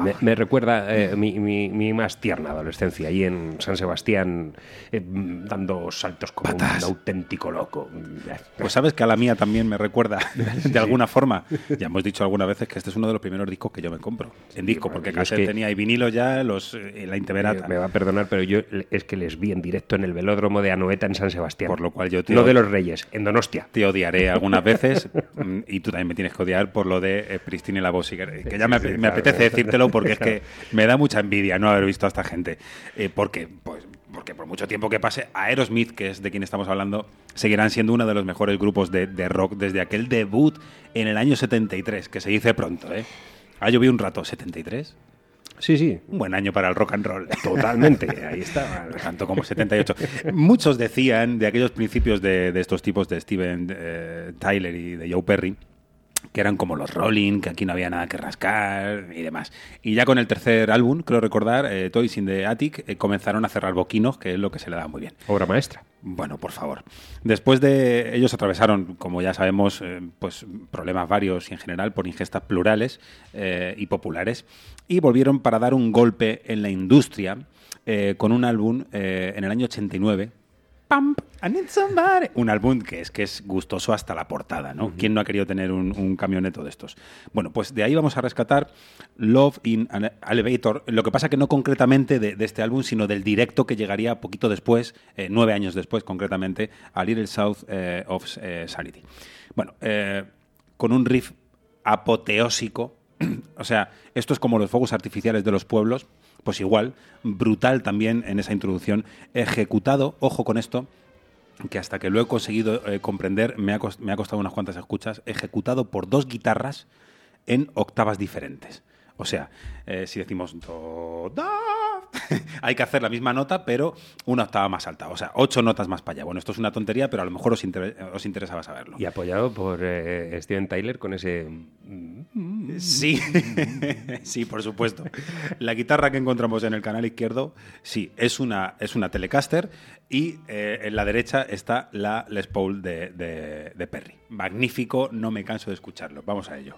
me, me recuerda mi, mi- mi más tierna adolescencia, ahí en San Sebastián, dando saltos como un auténtico loco. Pues sabes que a la mía también me recuerda de alguna forma. Ya hemos dicho algunas veces que este es uno de los primeros discos que yo me compro en disco, porque es casi que- tenía y vinilo ya los eh, la Intemerata. Me va a perdonar, pero yo es que les vi en directo en el velódromo de Anoeta en San Sebastián. Por lo cual yo te No de los Reyes, en Donostia. Te odiaré algunas veces mm, y tú también me tienes que odiar por lo de eh, Pristina y la Bossiger, que ya me, apetece decírtelo porque es que me da mucha envidia no haber visto a esta gente. Eh, porque, pues, porque por mucho tiempo que pase, Aerosmith, que es de quien estamos hablando, seguirán siendo uno de los mejores grupos de, de rock desde aquel debut en el año 73, que se dice pronto, ¿eh? Ha llovido un rato, ¿73? Sí, sí. Un buen año para el rock and roll. Totalmente, ahí está. Tanto como 78. Muchos decían de aquellos principios de, de estos tipos de Steven eh, Tyler y de Joe Perry que eran como los Rolling, que aquí no había nada que rascar y demás. Y ya con el tercer álbum, creo recordar, eh, Toys in the Attic, eh, comenzaron a cerrar boquinos, que es lo que se le da muy bien. Obra maestra. Bueno, por favor. Después de ellos atravesaron, como ya sabemos, eh, pues problemas varios y en general por ingestas plurales y populares y volvieron para dar un golpe en la industria con un álbum en el año 89 Pump, I need somebody. Un álbum que es que es gustoso hasta la portada, ¿no? ¿Quién no ha querido tener un, un camioneto de estos? Bueno, pues de ahí vamos a rescatar Love in an Elevator. Lo que pasa que no concretamente de, de este álbum, sino del directo que llegaría poquito después, eh, nueve años después concretamente, a Little South eh, of eh, Sanity. Bueno, eh, con un riff apoteósico o sea, esto es como los fuegos artificiales de los pueblos, pues igual, brutal también en esa introducción, ejecutado, ojo con esto, que hasta que lo he conseguido eh, comprender me ha, me ha costado unas cuantas escuchas, ejecutado por dos guitarras en octavas diferentes. O sea, eh, si decimos do, do, hay que hacer la misma nota, pero una octava más alta. O sea, ocho notas más para allá. Bueno, esto es una tontería, pero a lo mejor os, inter- os interesaba saberlo. Y apoyado por eh, Steven Tyler con ese... Sí, sí, por supuesto. La guitarra que encontramos en el canal izquierdo, sí, es una, es una Telecaster y eh, en la derecha está la Les Paul de, de- de Perry. Magnífico, no me canso de escucharlo. Vamos a ello.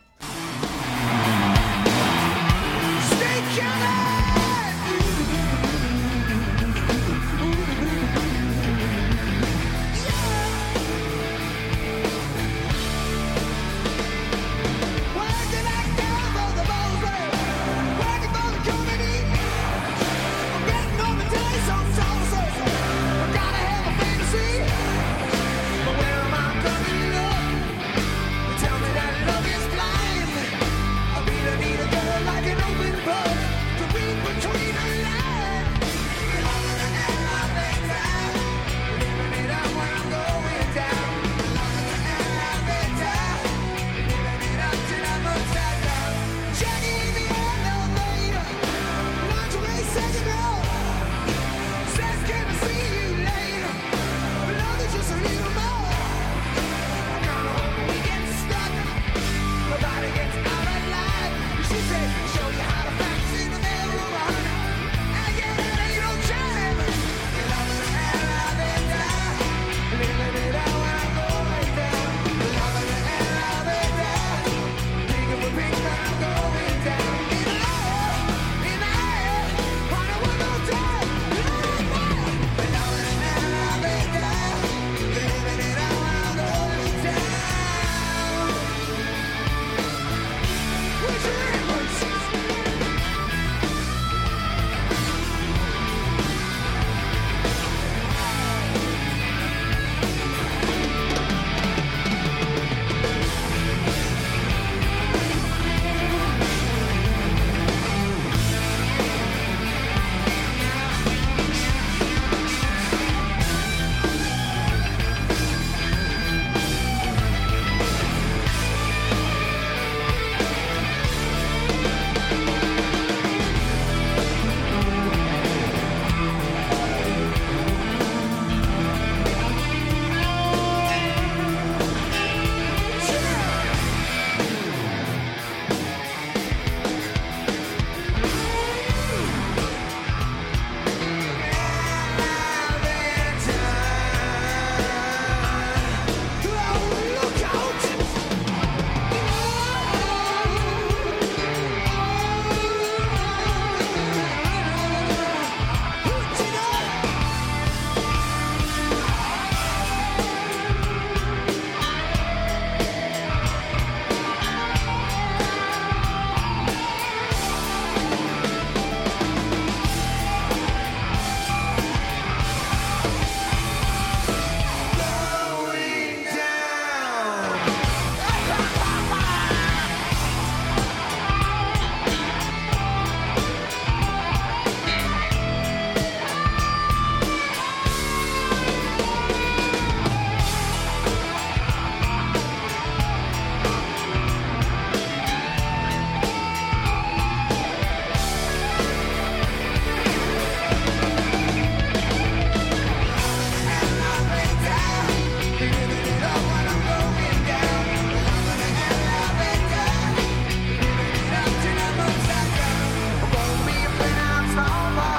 all my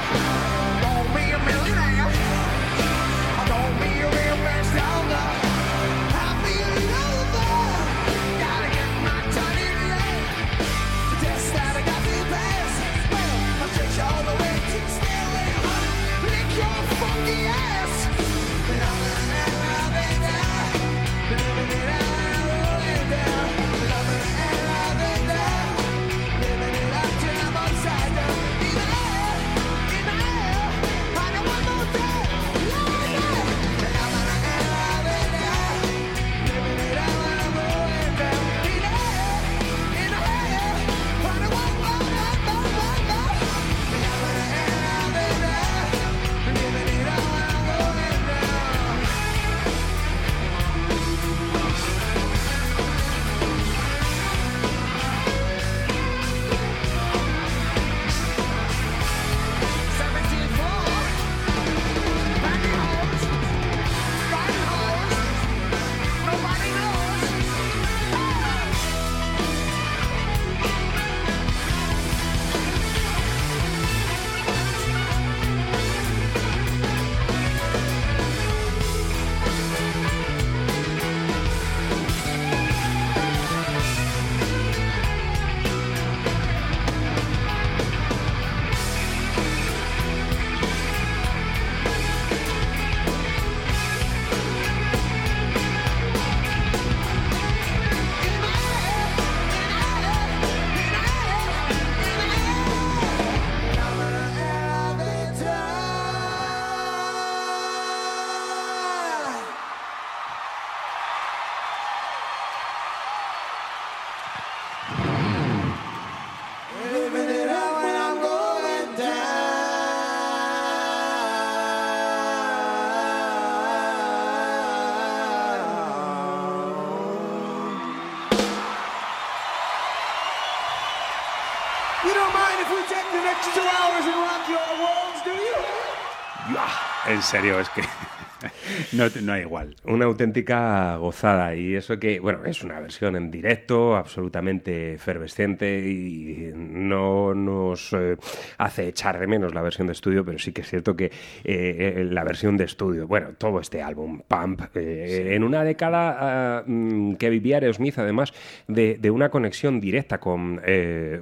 En serio, es que no, no hay igual. Una auténtica gozada y eso que, bueno, es una versión en directo absolutamente efervescente y no nos eh, hace echar de menos la versión de estudio, pero sí que es cierto que eh, eh, la versión de estudio, bueno, todo este álbum, Pump, eh, en una década ah, mm, que vivía Aerosmith además de, de una conexión directa con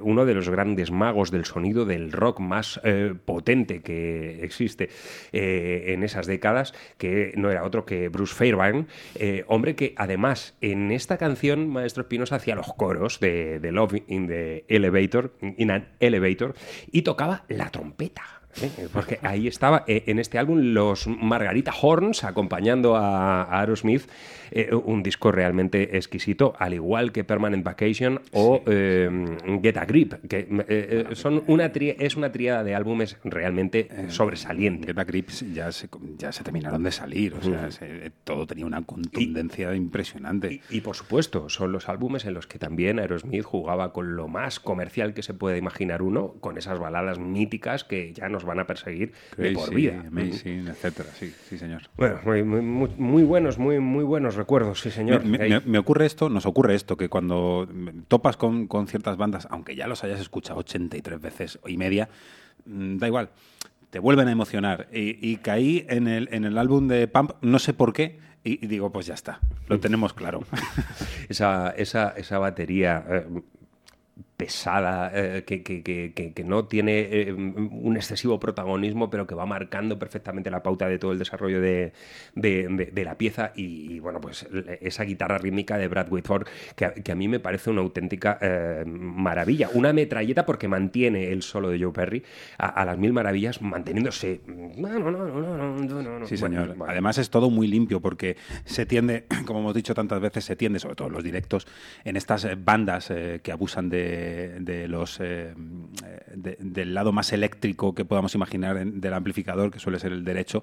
uno de los grandes magos del sonido del rock más potente que existe en esas décadas, que no era otro que Bruce Fairbairn, hombre que además en esta canción Maestro Espinosa hacía los coros de, de Love in the Elevator, in an Elevator, y tocaba la trompeta. ¿Eh? Porque ahí estaba eh, en este álbum los Margarita Horns acompañando a, a Aerosmith, eh, un disco realmente exquisito, al igual que Permanent Vacation o eh, Get a Grip, que eh, eh, son una es una tríada de álbumes realmente sobresaliente. Get a Grip ya se, ya se terminaron de salir, o sea, se- todo tenía una contundencia impresionante. Y por supuesto, son los álbumes en los que también Aerosmith jugaba con lo más comercial que se puede imaginar uno, con esas baladas míticas que ya nos van a perseguir de por vida. Amazing, etcétera, sí, sí, señor. Bueno, muy, muy- muy- muy buenos, muy, muy buenos recuerdos, sí, señor. Me, ocurre esto, nos ocurre esto, que cuando topas con, con ciertas bandas, aunque ya los hayas escuchado 83 veces y media, mm, da igual, te vuelven a emocionar. Y, y caí en el, en el álbum de Pump, no sé por qué, y, y digo, pues ya está, lo tenemos claro. esa, esa, esa batería eh, pesada, eh, que, que- que- que- no tiene eh, un excesivo protagonismo, pero que va marcando perfectamente la pauta de todo el desarrollo de, de- de- de la pieza. Y, y, bueno, pues esa guitarra rítmica de Brad Whitford, que, a- que a mí me parece una auténtica eh, maravilla. Una metralleta porque mantiene el solo de Joe Perry a, a las mil maravillas, manteniéndose. No, no, no, no, no, no, no, no. Sí, señor. bueno. Además es todo muy limpio porque se tiende, como hemos dicho tantas veces, se tiende, sobre todo en los directos, en estas bandas que abusan de, de los eh, de- del lado más eléctrico que podamos imaginar en- del amplificador, que suele ser el derecho,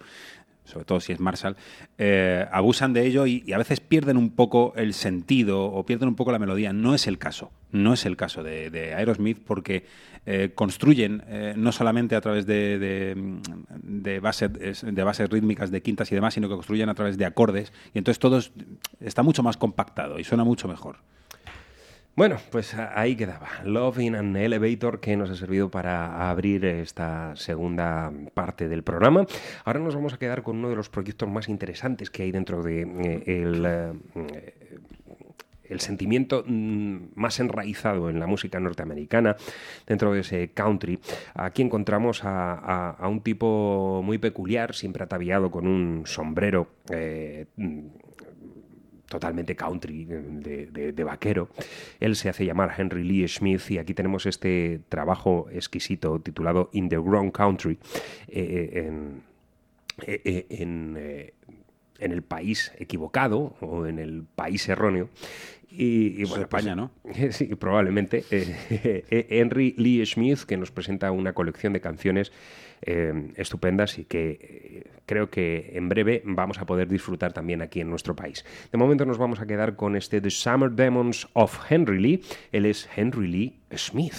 sobre todo si es Marshall, eh, abusan de ello y, a veces pierden un poco el sentido o pierden un poco la melodía. No es el caso, no es el caso de, Aerosmith porque eh, construyen eh, no solamente a través de, de, de bases, es- de bases rítmicas, de quintas y demás, sino que construyen a través de acordes y entonces todo es- está mucho más compactado y suena mucho mejor. Bueno, pues ahí quedaba. Love in an Elevator que nos ha servido para abrir esta segunda parte del programa. Ahora nos vamos a quedar con uno de los proyectos más interesantes que hay dentro de eh, el, eh, el sentimiento mm, más enraizado en la música norteamericana, dentro de ese country. Aquí encontramos a un tipo muy peculiar, siempre ataviado con un sombrero. eh, mm, totalmente country, de, de- de vaquero. Él se hace llamar Henry Lee Smith y aquí tenemos este trabajo exquisito titulado In the Wrong Country, eh, en, eh, eh, en, eh, en el país equivocado o en el país erróneo. Y, y Pues España, ¿no? Sí, probablemente. Eh, eh, Henry Lee Smith, que nos presenta una colección de canciones eh, estupendas y que eh, creo que en breve vamos a poder disfrutar también aquí en nuestro país. De momento nos vamos a quedar con este The Summer Demons of Henry Lee. Él es Henry Lee Smith.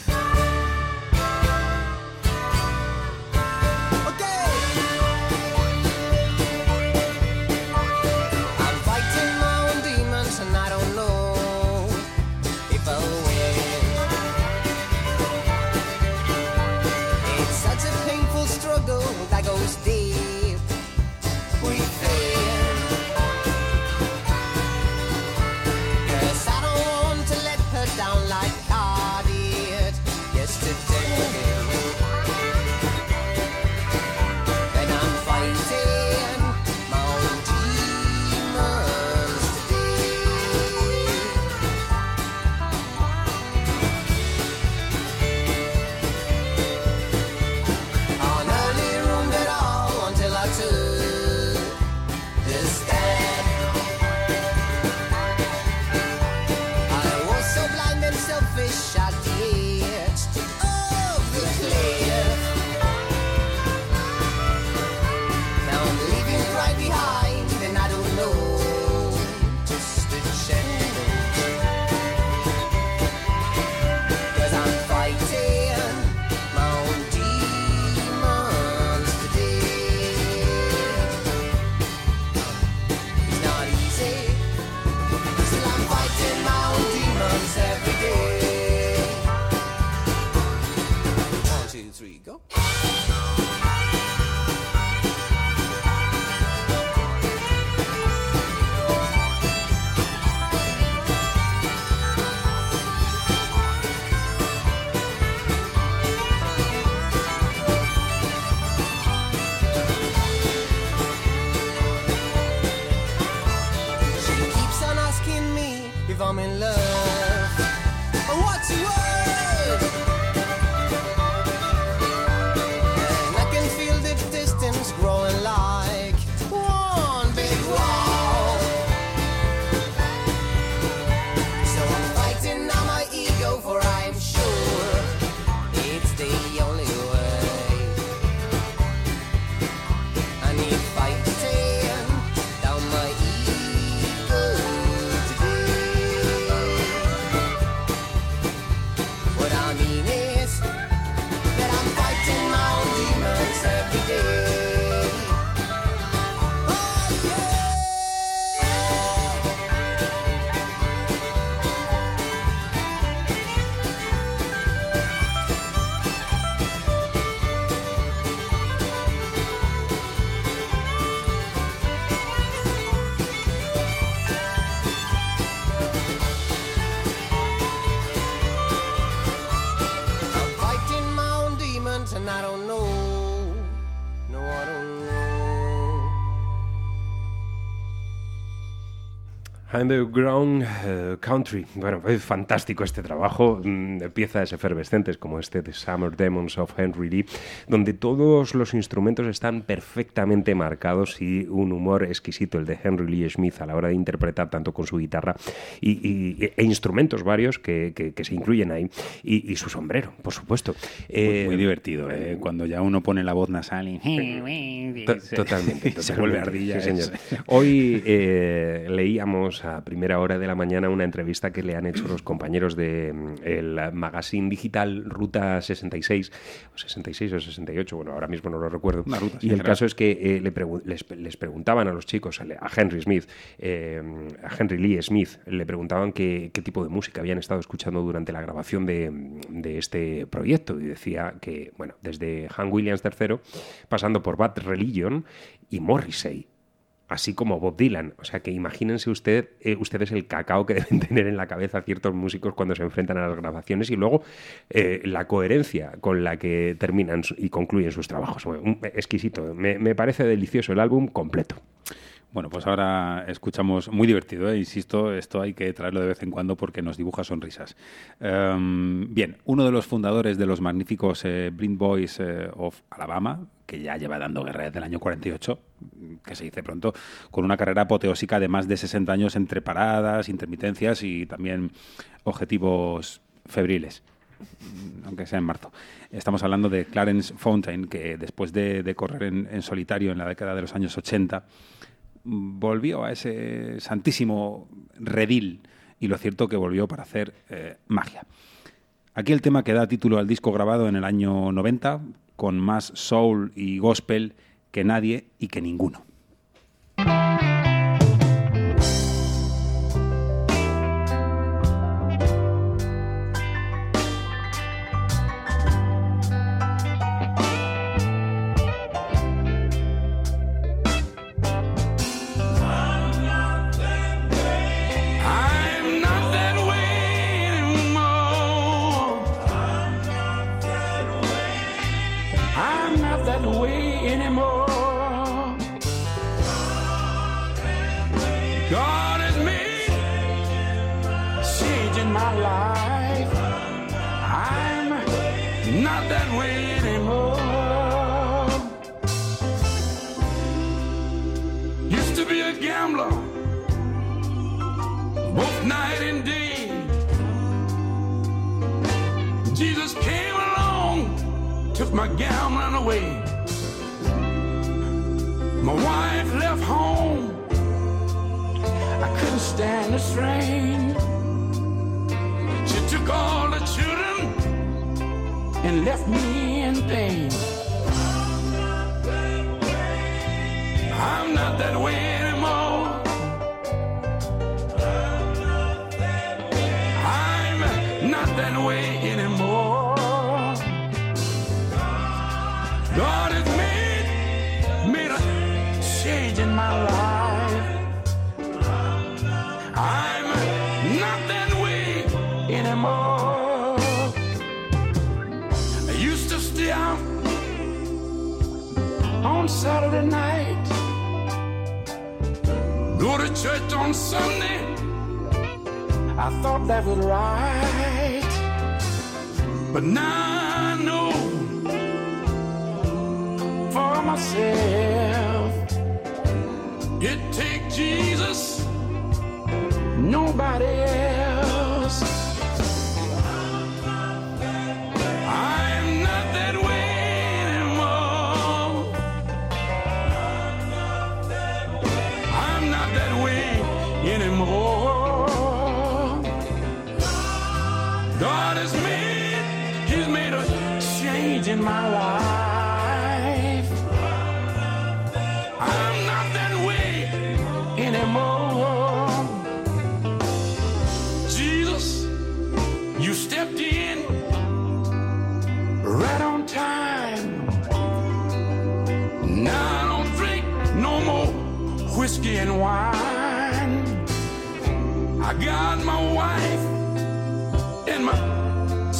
Underground eh, Country. Bueno, es fantástico este trabajo. mm, piezas efervescentes como este de Summer Demons of Henry Lee, donde todos los instrumentos están perfectamente marcados y un humor exquisito, el de Henry Lee Smith, a la hora de interpretar tanto con su guitarra y, y- e instrumentos varios que, que- que se incluyen ahí. Y, y su sombrero, por supuesto. Muy, Eh, muy divertido, ¿eh? cuando ya uno pone la voz nasal y... To- se- Totalmente, se totalmente. vuelve ardilla. Sí, señor. Hoy eh, leíamos a primera hora de la mañana una entrevista que le han hecho los compañeros de mm, magazine digital Ruta 66, o 66 o 68, bueno, ahora mismo no lo recuerdo. Una ruta, sí, y el caso es que eh, le pregu- les, les preguntaban a los chicos, a Henry Smith, eh, a Henry Lee Smith, le preguntaban qué, qué tipo de música habían estado escuchando durante la grabación de, de este proyecto. Y decía que, bueno, desde Han Williams III, pasando por Bad Religion y Morrissey así como Bob Dylan. O sea que imagínense usted, eh, ustedes el cacao que deben tener en la cabeza ciertos músicos cuando se enfrentan a las grabaciones y luego eh, la coherencia con la que terminan y concluyen sus trabajos. Exquisito. Me, parece delicioso el álbum completo. Bueno, pues ahora escuchamos muy divertido, ¿eh? insisto, esto hay que traerlo de vez en cuando porque nos dibuja sonrisas. Em, bien, uno de los fundadores de los magníficos Blind Boys of Alabama, que ya lleva dando guerra desde el año 48, que se dice pronto, con una carrera apoteósica de más de 60 años entre paradas, intermitencias y también objetivos febriles aunque sea en marzo. Estamos hablando de Clarence Fountain, que después de, correr en, en solitario en la década de los años 80, mm, volvió a ese santísimo redil y lo cierto que volvió para hacer eh, magia. Aquí el tema que da título al disco grabado en el año 90, con más soul y gospel que nadie y que ninguno. I'm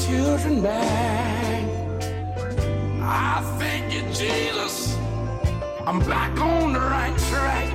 children back. I thank you, Jesus. I'm back on the right track.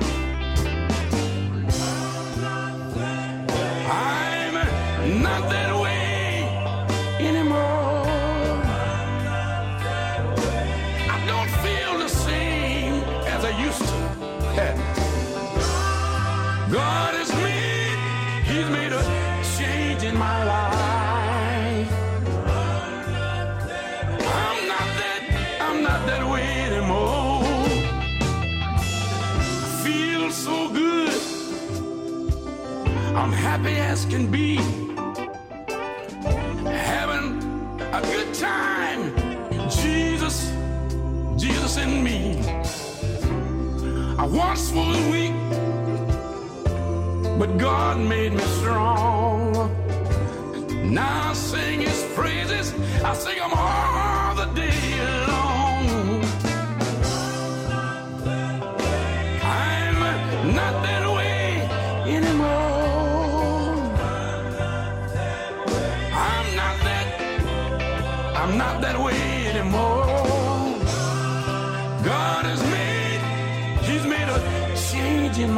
As can be. Having a good time. Jesus, Jesus in me. I once was weak, but God made me strong. Now I sing His praises. I sing them all the day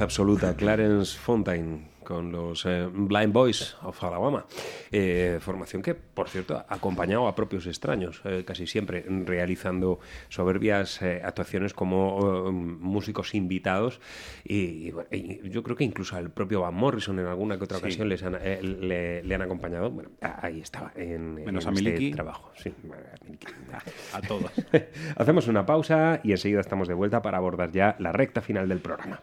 Absoluta, Clarence Fontaine con los eh, Blind Boys of Alabama. Eh, formación que, por cierto, ha acompañado a propios extraños, eh, casi siempre realizando soberbias eh, actuaciones como eh, músicos invitados. Y, y, yo creo que incluso al propio Van Morrison en alguna que otra Sí. ocasión les han, eh, le, le han acompañado. Bueno, ahí estaba, en, Menos en a este Miliki. trabajo. Sí, bueno, a Miliki. A todos. Hacemos una pausa y enseguida estamos de vuelta para abordar ya la recta final del programa.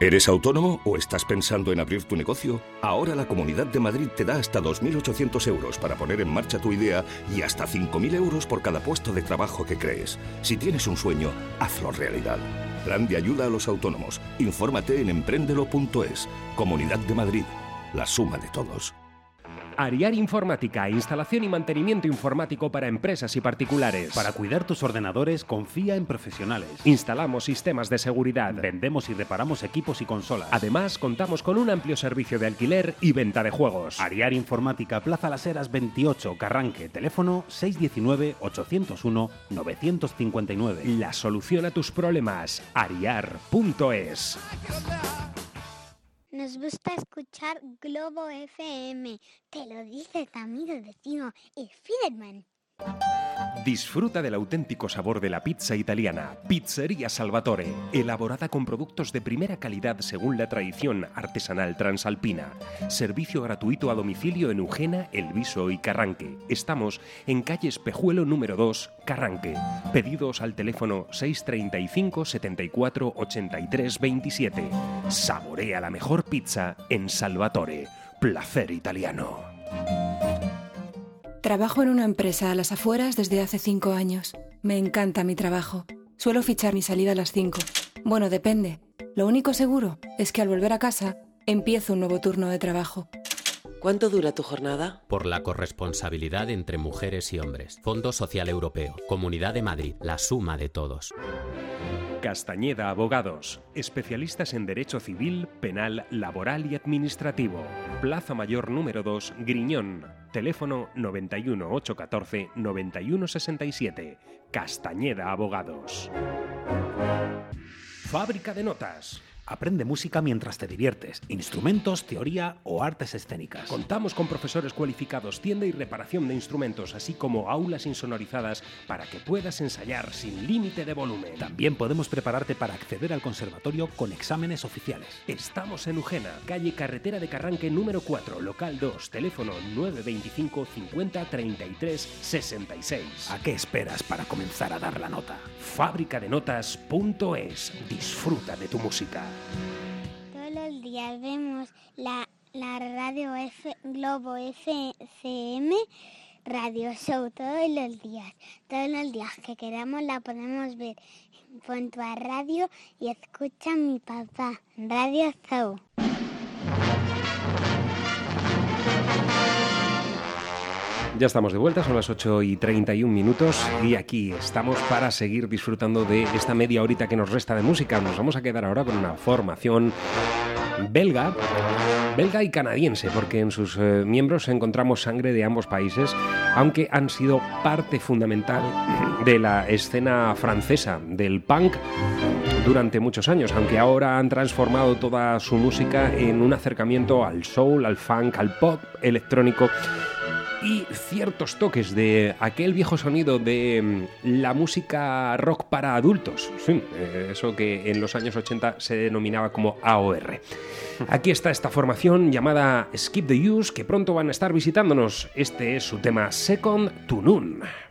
¿Eres autónomo o estás pensando en abrir tu negocio? Ahora la Comunidad de Madrid te da hasta 2.800 euros para poner en marcha tu idea y hasta 5.000 euros por cada puesto de trabajo que crees. Si tienes un sueño, hazlo realidad. Plan de ayuda a los autónomos. Infórmate en emprendelo.es. Comunidad de Madrid. La suma de todos. Ariar Informática, instalación y mantenimiento informático para empresas y particulares. Para cuidar tus ordenadores, confía en profesionales. Instalamos sistemas de seguridad. Vendemos y reparamos equipos y consolas. Además, contamos con un amplio servicio de alquiler y venta de juegos. Ariar Informática, Plaza Las Heras 28, Carranque, teléfono 619-801-959. La solución a tus problemas, ariar.es. Gusta escuchar Globo FM. Te lo dice tu amigo vecino, el Fiderman. Disfruta del auténtico sabor de la pizza italiana. Pizzería Salvatore, elaborada con productos de primera calidad según la tradición artesanal transalpina. Servicio gratuito a domicilio en Eugena, Elviso y Carranque. Estamos en calle Espejuelo número 2, Carranque. Pedidos al teléfono 635 74 83 27. Saborea la mejor pizza en Salvatore. Placer italiano. Trabajo en una empresa a las afueras desde hace cinco años. Me encanta mi trabajo. Suelo fichar mi salida a las cinco. Bueno, depende. Lo único seguro es que al volver a casa empiezo un nuevo turno de trabajo. ¿Cuánto dura tu jornada? Por la corresponsabilidad entre mujeres y hombres. Fondo Social Europeo. Comunidad de Madrid. La suma de todos. Castañeda Abogados, especialistas en Derecho Civil, Penal, Laboral y Administrativo. Plaza Mayor número 2, Griñón. Teléfono 91 814 9167. Castañeda Abogados. Fábrica de notas. Aprende música mientras te diviertes, instrumentos, teoría o artes escénicas. Contamos con profesores cualificados, tienda y reparación de instrumentos, así como aulas insonorizadas para que puedas ensayar sin límite de volumen. También podemos prepararte para acceder al conservatorio con exámenes oficiales. Estamos en Ugena, calle Carretera de Carranque número 4, local 2, teléfono 925 50 33 66. ¿A qué esperas para comenzar a dar la nota? Fábricadenotas.es. Disfruta de tu música. Todos los días vemos la, la radio F, Globo FM Radio Show todos los días. Todos los días que queramos la podemos ver. Pon a radio y escucha mi papá. Radio Show. Ya estamos de vuelta, son las 8 y 31 minutos y aquí estamos para seguir disfrutando de esta media horita que nos resta de música. Nos vamos a quedar ahora con una formación belga, belga y canadiense, porque en sus eh, miembros encontramos sangre de ambos países, aunque han sido parte fundamental de la escena francesa del punk durante muchos años, aunque ahora han transformado toda su música en un acercamiento al soul, al funk, al pop electrónico y ciertos toques de aquel viejo sonido de mm, la música rock para adultos, eh, eso que en los años 80 se denominaba como AOR. Aquí está esta formación llamada Skip the Use que pronto van a estar visitándonos. Este es su tema Second to None.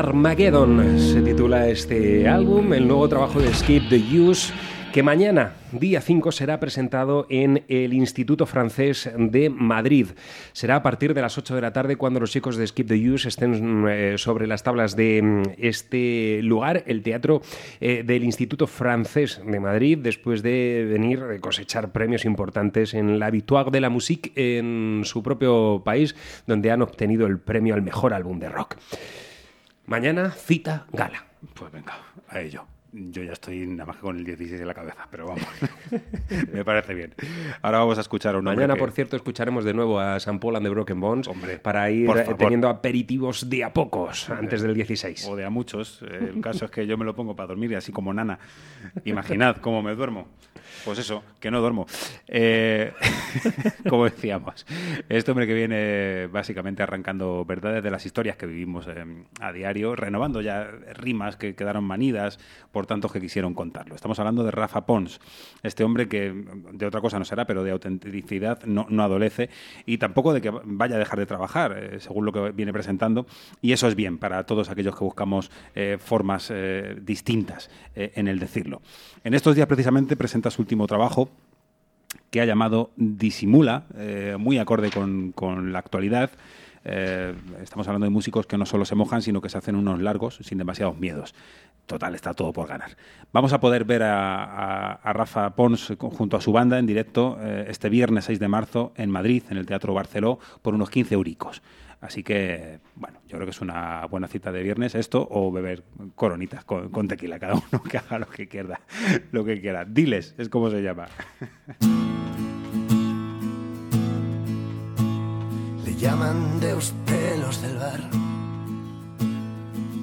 Armageddon se titula este álbum, el nuevo trabajo de Skip the Use, que mañana, día 5, será presentado en el Instituto Francés de Madrid. Será a partir de las 8 de la tarde cuando los chicos de Skip the Use estén eh, sobre las tablas de mm, este lugar, el Teatro eh, del Instituto Francés de Madrid, después de venir a cosechar premios importantes en la Victoire de la Musique en su propio país, donde han obtenido el premio al mejor álbum de rock. Mañana, cita gala. Pues venga, a ello. Yo ya estoy nada más que con el 16 en la cabeza, pero vamos. Me parece bien. Ahora vamos a escuchar un hombre Mañana, que- por cierto, escucharemos de nuevo a San Paul and the Broken Bones para ir teniendo aperitivos de a pocos antes del 16. O de a muchos. El caso es que yo me lo pongo para dormir y así como nana. Imaginad cómo me duermo. Pues eso, que no duermo. Eh, como decíamos, este hombre que viene básicamente arrancando verdades de las historias que vivimos eh, a diario, renovando ya rimas que quedaron manidas por tantos que quisieron contarlo. Estamos hablando de Rafa Pons, este hombre que de otra cosa no será, pero de autenticidad no, no adolece y tampoco de que vaya a dejar de trabajar, eh, según lo que viene presentando. Y eso es bien para todos aquellos que buscamos eh, formas eh, distintas en el decirlo. En estos días precisamente presenta su último trabajo que ha llamado Disimula, muy acorde con, con la actualidad. Eh, estamos hablando de músicos que no solo se mojan, sino que se hacen unos largos sin demasiados miedos. Total, está todo por ganar. Vamos a poder ver a, a- a Rafa Pons junto a su banda en directo eh, este viernes 6 de marzo en Madrid, en el Teatro Barceló, por unos 15 euricos. Así que, bueno, yo creo que es una buena cita de viernes esto o beber coronitas con, con tequila, cada uno que haga lo que quiera. Lo que quiera. Diles, es como se llama. llaman de usted los del bar.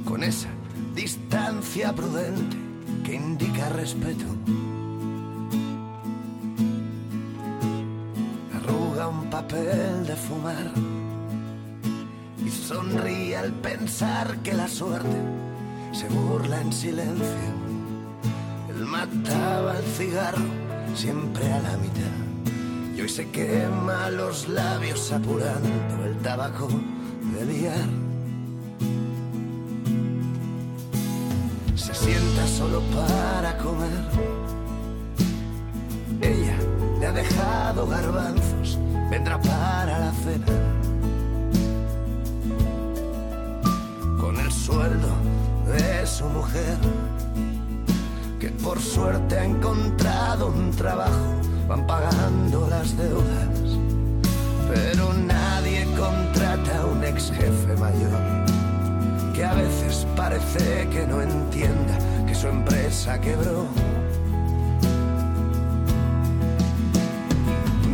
Con esa distancia prudente que indica respeto. Arruga un papel de fumar y sonríe al pensar que la suerte se burla en silencio. Él mataba el cigarro siempre a la mitad. Y hoy se quema los labios apurando el tabaco de liar. Se sienta solo para comer. Ella le ha dejado garbanzos, vendrá para la cena. Con el sueldo de su mujer, que por suerte ha encontrado un trabajo van pagando las deudas, pero nadie contrata a un ex jefe mayor que a veces parece que no entienda que su empresa quebró.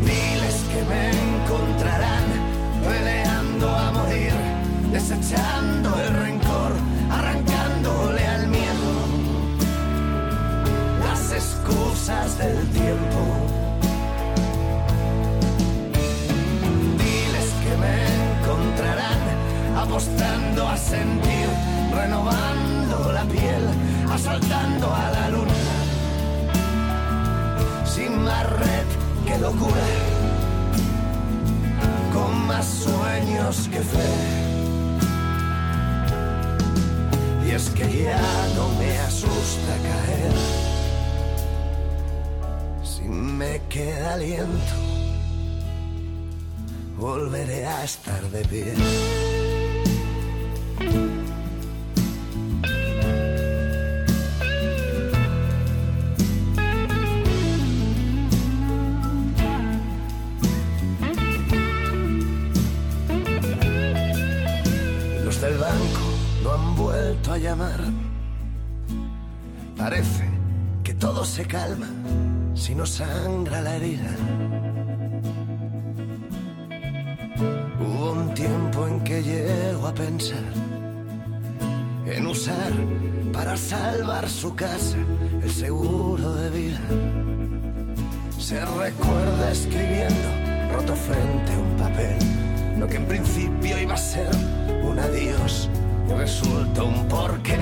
Miles que me encontrarán peleando a morir, desechando el rencor, arrancándole al miedo las excusas del tiempo. Apostando a sentir, renovando la piel, asaltando a la luna. Sin más red que locura, con más sueños que fe. Y es que ya no me asusta caer. Si me queda aliento, volveré a estar de pie. Sangra la herida. Hubo un tiempo en que llego a pensar en usar para salvar su casa el seguro de vida. Se recuerda escribiendo roto frente a un papel lo que en principio iba a ser un adiós y resulta un porqué.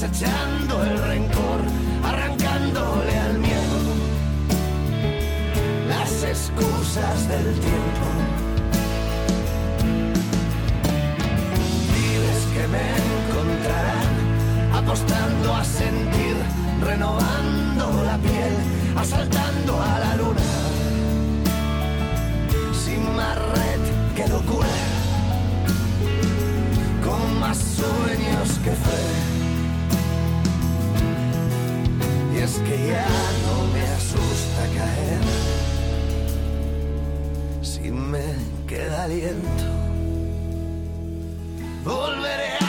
Desechando el rencor, arrancándole al miedo excusas del tiempo. Vives que me encontrarán apostando a sentir, renovando la piel, asaltando a la luna. Sin más red que locura, con más sueños que fe. Es que ya no me asusta caer si me queda aliento. Volveré a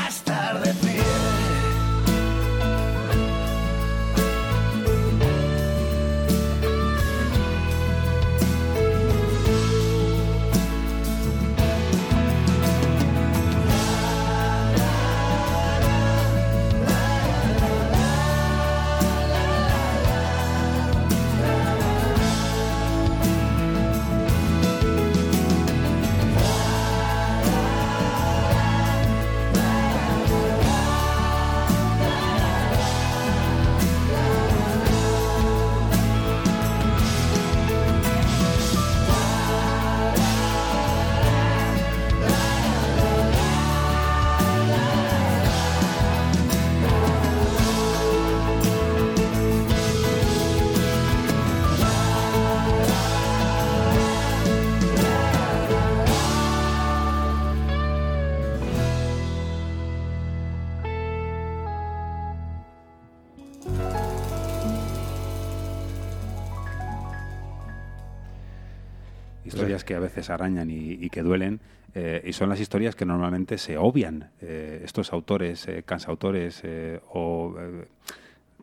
Que a veces arañan y, que duelen, eh, y son las historias que normalmente se obvian. Eh, estos autores, eh, cansautores eh, o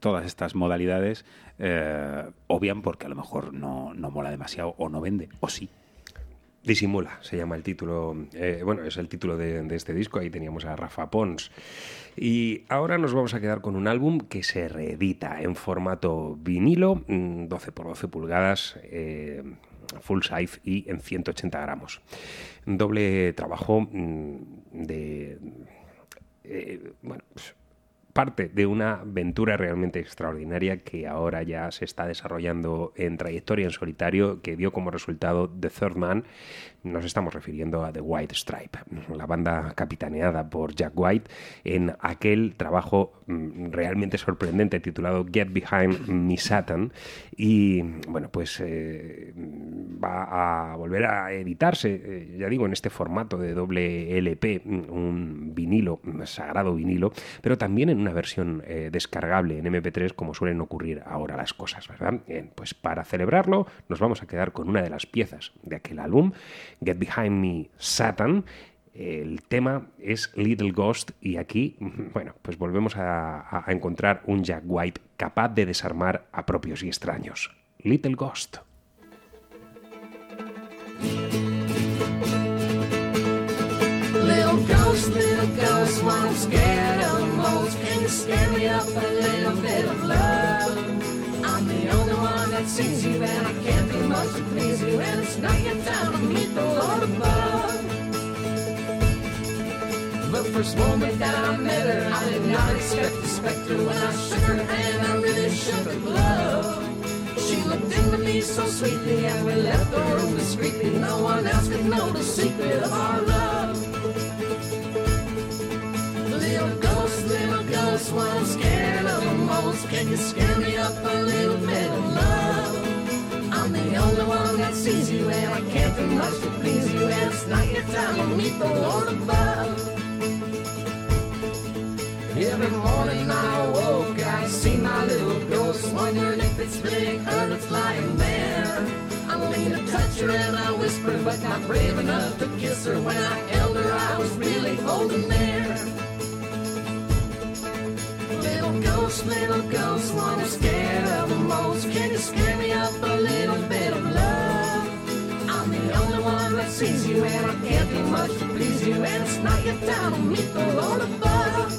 todas estas modalidades, obvian porque a lo mejor no, no mola demasiado o no vende, o sí. Disimula, se llama el título. bueno, es el título de, este disco. Ahí teníamos a Rafa Pons. Y ahora nos vamos a quedar con un álbum que se reedita en formato vinilo, mm, 12 por 12 pulgadas, full size y en 180 gramos. Doble trabajo mm, de. eh, bueno, pues, parte de una aventura realmente extraordinaria que ahora ya se está desarrollando en trayectoria en solitario, que dio como resultado The Third Man. Nos estamos refiriendo a The White Stripe, la banda capitaneada por Jack White en aquel trabajo mm, realmente sorprendente titulado Get Behind Me Satan. Y bueno, pues eh, va a volver a editarse, eh, ya digo, en este formato de doble LP, un vinilo, sagrado vinilo, pero también en una versión eh, descargable en MP3, como suelen ocurrir ahora las cosas, ¿verdad? Pues para celebrarlo, nos vamos a quedar con una de las piezas de aquel álbum, Get Behind Me Satan. El tema es Little Ghost y aquí, bueno, pues volvemos a, a- encontrar un Jack White capaz de desarmar a propios y extraños. Little Ghost. Little ghost, little ghost, what I'm scared of most. Can you scare me up a little bit of love? I'm the only one that sees you, and I can't do much to please you, and it's not your to the first moment that I met her, I did not expect the specter. When I shook her hand, I really shook her glove. She looked into me so sweetly, and we left the room discreetly. No one else could know the secret of our love. Little ghost, little ghost, what I'm scared of the most. Can you scare me up a little bit of love? The only one that sees you, and I can't do much to please you. And it's not your time to meet the Lord above. Every morning I awoke, I see my little ghost, wondering if it's really her that's lying there. I leaned to touch her and I whispered, but not brave enough to kiss her. When I held her, I was really holding there. Little ghost, little ghost, what I'm scared of the most. Can you scare me up a little bit of love? I'm the only one that sees you, and I can't do much to please you. And it's not your time to meet the Lord above.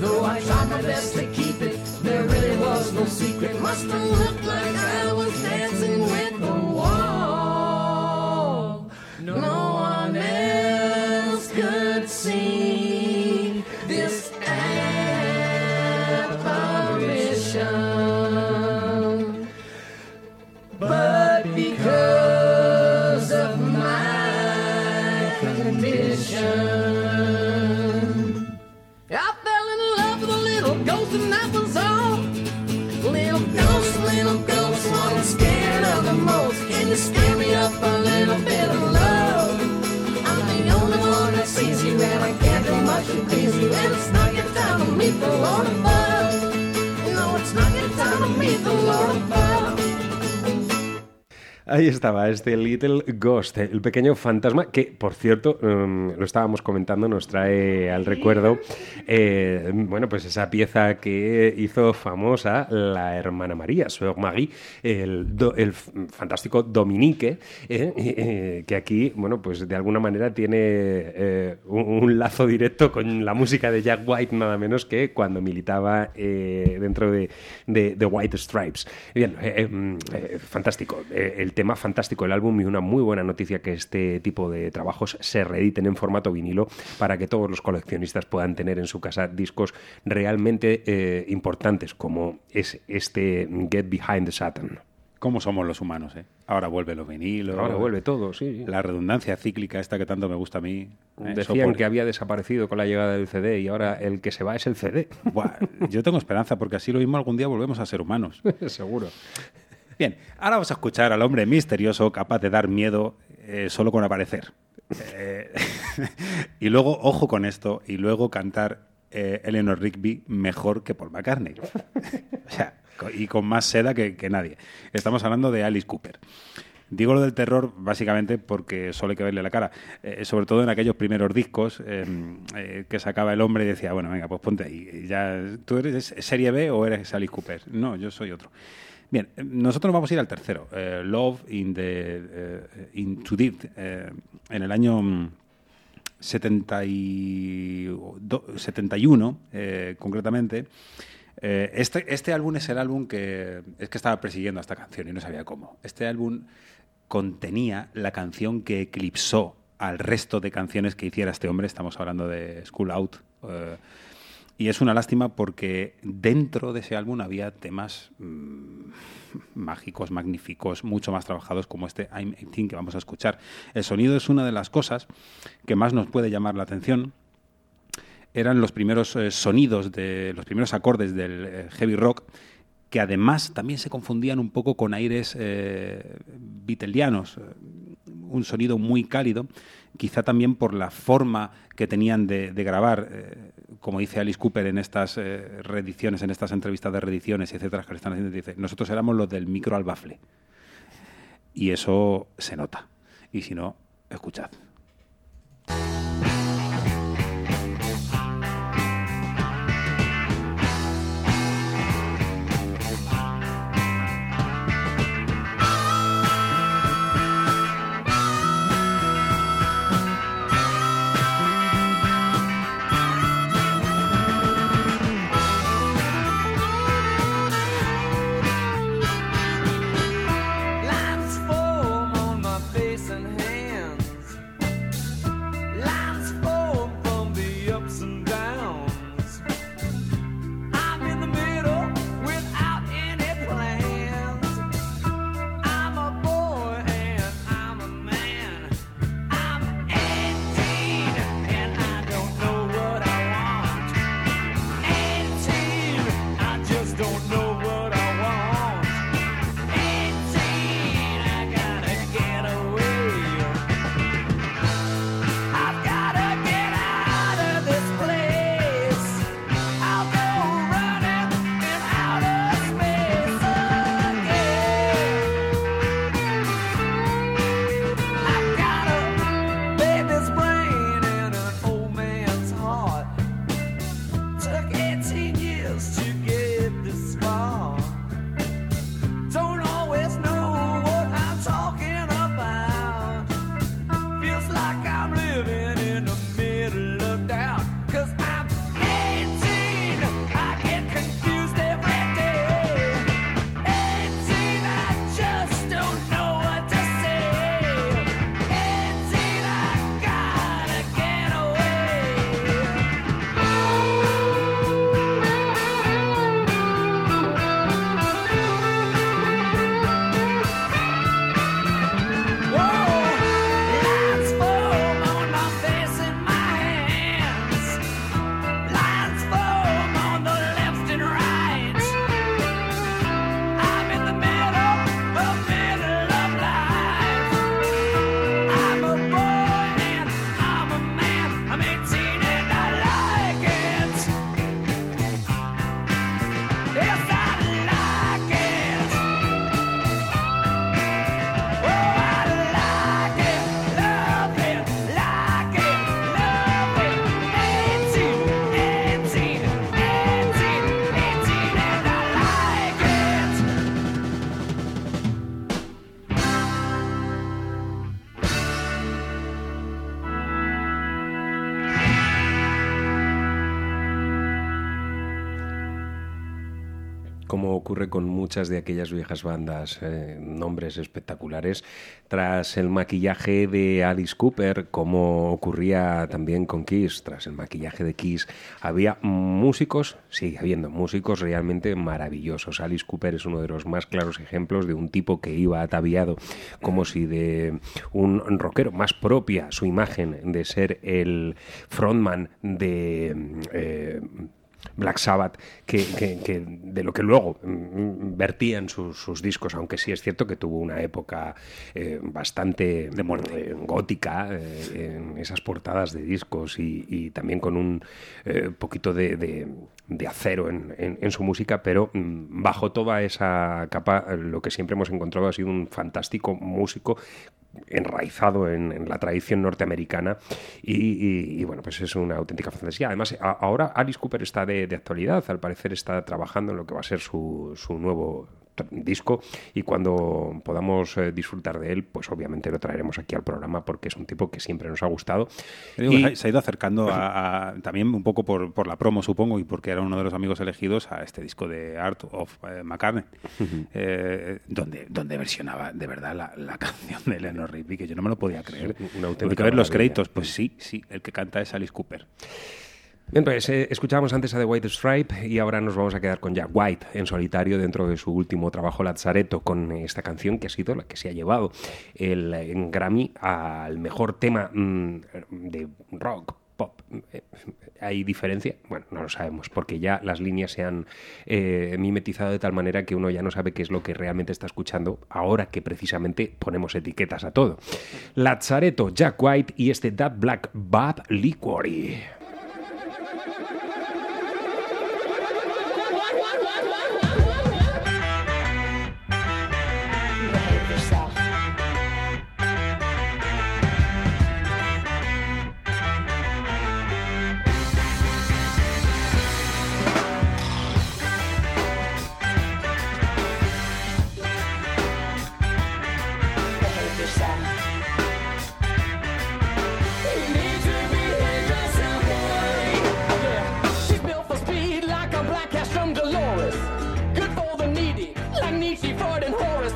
Though I tried my best to keep it, there really was no secret. Must have looked like I was dancing with please you. And it's not your time to meet the Lord above. No, it's not your time to meet the Lord above. Ahí estaba, este Little Ghost, el pequeño fantasma, que por cierto, um, lo estábamos comentando, nos trae al recuerdo, eh, bueno, pues esa pieza que hizo famosa la hermana María, Sœur Marie, el, do- el fantástico Dominique, eh, eh, que aquí, bueno, pues de alguna manera tiene un, un lazo directo con la música de Jack White, nada menos que cuando militaba eh, dentro de, de, de White Stripes. Bien, eh, fantástico. El tema fantástico del álbum y una muy buena noticia que este tipo de trabajos se reediten en formato vinilo para que todos los coleccionistas puedan tener en su casa discos realmente eh, importantes como es este Get Behind the Saturn. ¿Cómo somos los humanos, eh? Ahora vuelve los vinilos. Ahora vuelve todo, sí. La redundancia cíclica esta que tanto me gusta a mí. eh, Decían que había desaparecido con la llegada del CD y ahora el que se va es el CD. Buah, yo tengo esperanza porque así lo mismo algún día volvemos a ser humanos. Seguro. Bien, ahora vamos a escuchar al hombre misterioso capaz de dar miedo eh, solo con aparecer. Eh, y luego, ojo con esto, y luego cantar eh, Eleanor Rigby mejor que Paul McCartney. o sea, y con más seda que, que nadie. Estamos hablando de Alice Cooper. Digo lo del terror básicamente porque solo hay que verle la cara. Eh, sobre todo en aquellos primeros discos que sacaba el hombre y decía, bueno, venga, pues ponte ahí. Ya, ¿Tú eres serie B o eres Alice Cooper? No, yo soy otro. Bien, nosotros vamos a ir al tercero, eh, Love in the eh, in Too Deep, eh, en el año mm, 70 y do- 71, eh, concretamente. Este, este álbum es el álbum que es que estaba persiguiendo a esta canción y no sabía cómo. Este álbum contenía la canción que eclipsó al resto de canciones que hiciera este hombre. Estamos hablando de School Out. Y es una lástima porque dentro de ese álbum había temas mm, mágicos, magníficos, mucho más trabajados como este I'm 18 que vamos a escuchar. El sonido es una de las cosas que más nos puede llamar la atención. Eran los primeros eh, sonidos, de los primeros acordes del eh, heavy rock que además también se confundían un poco con aires eh, beatleianos, eh, un sonido muy cálido, quizá también por la forma que tenían de, grabar, como dice Alice Cooper en estas eh, en estas entrevistas de reediciones, etcétera, que le están haciendo, dice, nosotros éramos los del micro al bafle. Y eso se nota. Y si no, escuchad. De aquellas viejas bandas, eh, nombres espectaculares, tras el maquillaje de Alice Cooper, como ocurría también con Kiss, tras el maquillaje de Kiss, había músicos, sigue habiendo músicos realmente maravillosos. Alice Cooper es uno de los más claros ejemplos de un tipo que iba ataviado como si de un rockero, más propia su imagen de ser el frontman de... eh, Black Sabbath que, que- que de lo que luego mm, vertían sus, sus discos, aunque sí es cierto que tuvo una época eh, bastante de muerte. gótica eh, en esas portadas de discos y, y también con un eh, poquito de, de- de acero en, en- en su música, pero mm, bajo toda esa capa lo que siempre hemos encontrado ha sido un fantástico músico enraizado en, en la tradición norteamericana y, bueno, pues es una auténtica fantasía. Además, ahora Alice Cooper está de, de actualidad, al parecer está trabajando en lo que va a ser su, su nuevo disco y cuando podamos eh, disfrutar de él, pues obviamente lo traeremos aquí al programa porque es un tipo que siempre nos ha gustado. Digo, Y- se- ha ido acercando a, a- también un poco por, por la promo, supongo, y porque era uno de los amigos elegidos a este disco de Art of eh, McCartney, eh, donde, donde versionaba de verdad la, la canción de Eleanor Rigby, que yo no me lo podía creer. Una auténtica que ver los créditos, pues sí, sí, el que canta es Alice Cooper. Bien, pues eh, escuchábamos antes a The White Stripe y ahora nos vamos a quedar con Jack White en solitario dentro de su último trabajo Lazzaretto con esta canción que ha sido la que se ha llevado el eh, Grammy al mejor tema mm, de rock. Pop. Eh, ¿Hay diferencia? Bueno, no lo sabemos, porque ya las líneas se han mimetizado de tal manera que uno ya no sabe qué es lo que realmente está escuchando ahora que precisamente ponemos etiquetas a todo. Lazzaretto, Jack White y este That Black Bad Liquori.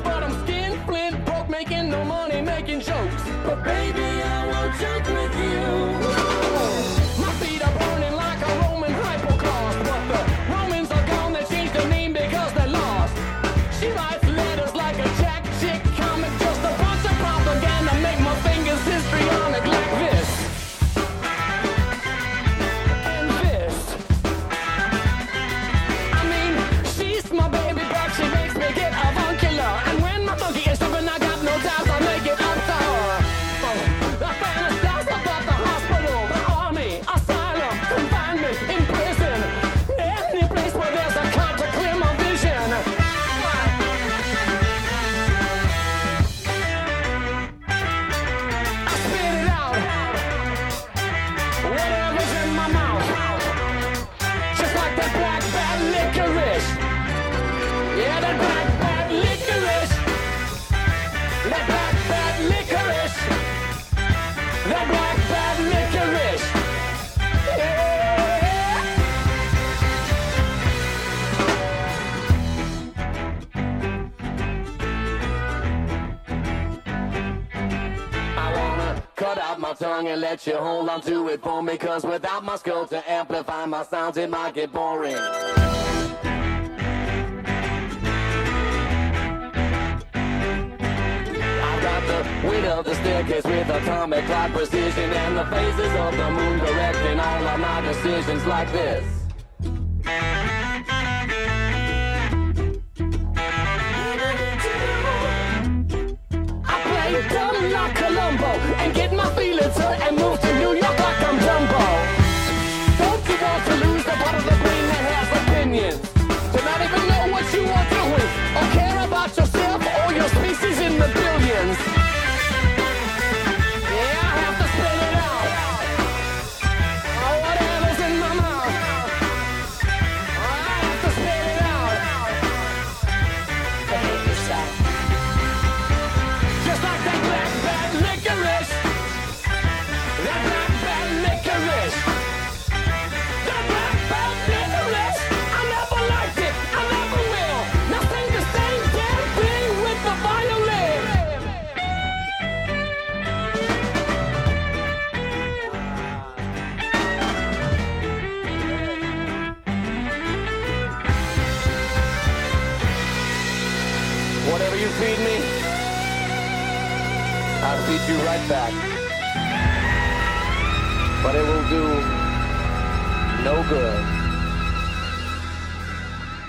But I'm skin flint broke, making no money, making jokes. But baby, I won't joke with you. And let you hold on to it for me Cause without my skull to amplify my sounds it might get boring. Weight of the staircase with atomic clock precision And the phases of the moon directing all of my decisions like this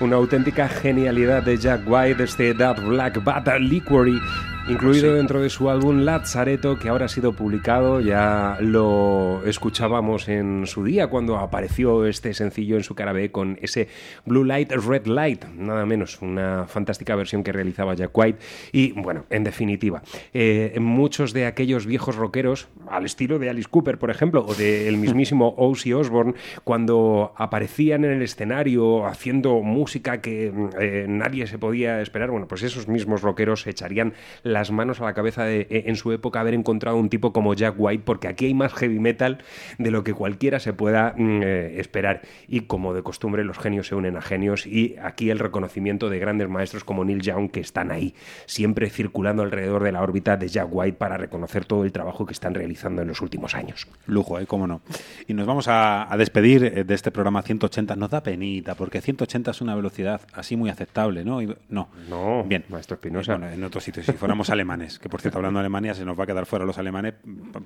Una auténtica genialidad de Jack White, este That Black Bat Liquory, incluido dentro de su álbum Lazzaretto, que ahora ha sido publicado. Ya lo escuchábamos en su día cuando apareció este sencillo en su cara B con ese Blue Light, Red Light, nada menos, una fantástica versión que realizaba Jack White. Y bueno, en definitiva, eh, muchos de aquellos viejos rockeros, al estilo de Alice Cooper, por ejemplo, o del mismísimo Ozzy Osbourne, cuando aparecían en el escenario haciendo música que eh, nadie se podía esperar, bueno, pues esos mismos rockeros echarían las manos a la cabeza de, eh, en su época haber encontrado un tipo como Jack White, porque aquí hay más heavy metal de lo que cualquiera se pueda mm, eh, esperar. Y como de costumbre, los genios se unen a genios y aquí el reconocimiento de grandes maestros como Neil Young que están ahí, siempre circulando alrededor de la órbita de Jack White para reconocer todo el trabajo que están realizando en los últimos años. Lujo, ¿eh? Cómo no. Y nos vamos a, a despedir eh, de este programa 180. Nos da penita, porque 180 es una velocidad así muy aceptable, ¿no? Y- no. No, Bien. Maestro Espinosa. Bueno, en otros sitios, si fuéramos alemanes, que por cierto, hablando de Alemania, se nos va a quedar fuera los alemanes,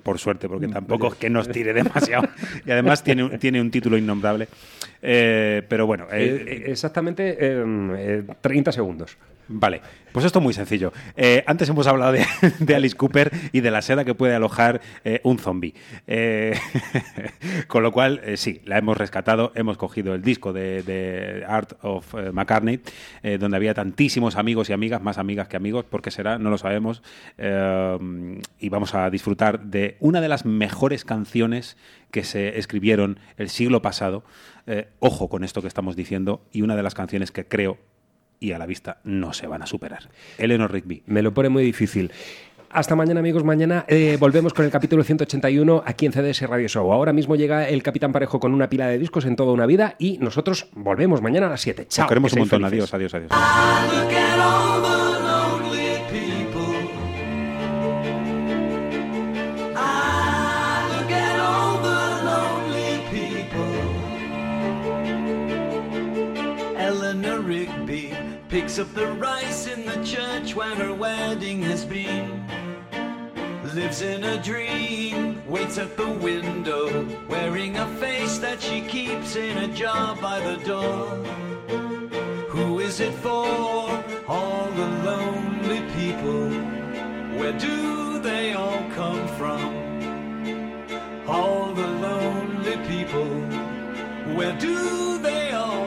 por suerte, porque tampoco es que nos tire demasiado. Y además tiene, un- tiene un título innombrable. Eh, pero bueno, eh, Eh, eh, exactamente eh, eh, 30 segundos. Vale, pues esto es muy sencillo. Eh, antes hemos hablado de, Alice Cooper y de la seda que puede alojar eh, un zombie. Eh, con lo cual, sí, la hemos rescatado. Hemos cogido el disco de, de Art of McCartney, donde había tantísimos amigos y amigas, más amigas que amigos, porque será, no lo sabemos. Y vamos a disfrutar de una de las mejores canciones que se escribieron el siglo pasado. Ojo con esto que estamos diciendo, y una de las canciones que creo y a la vista no se van a superar. Eleanor Rigby. Me lo pone muy difícil. Hasta mañana, amigos. Mañana eh, volvemos con el capítulo 181 aquí en CDS Radio Show. Ahora mismo llega el Capitán Parejo con una pila de discos en toda una vida y nosotros volvemos mañana a las 7. Chao. Os queremos que un montón. felices. Adiós, adiós, adiós. Up the rice in the church where her wedding has been. Lives in a dream, waits at the window, wearing a face that she keeps in a jar by the door. Who is it for? All the lonely people. Where do they all come from? All the lonely people. Where do they all?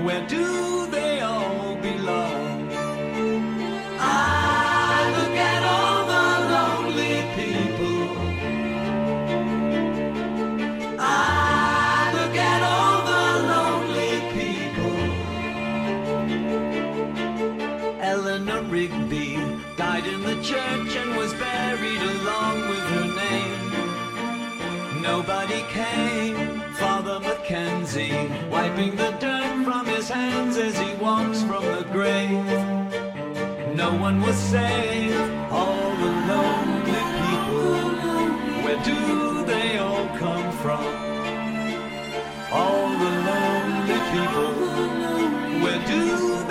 where do they all belong? I look at all the lonely people. I look at all the lonely people. Eleanor Rigby died in the church and was buried along with her name. Nobody came. Father Mackenzie wiping the dirt hands as he walks from the grave. No one was saved. All the lonely people. Where do they all come from? All the lonely people. Where do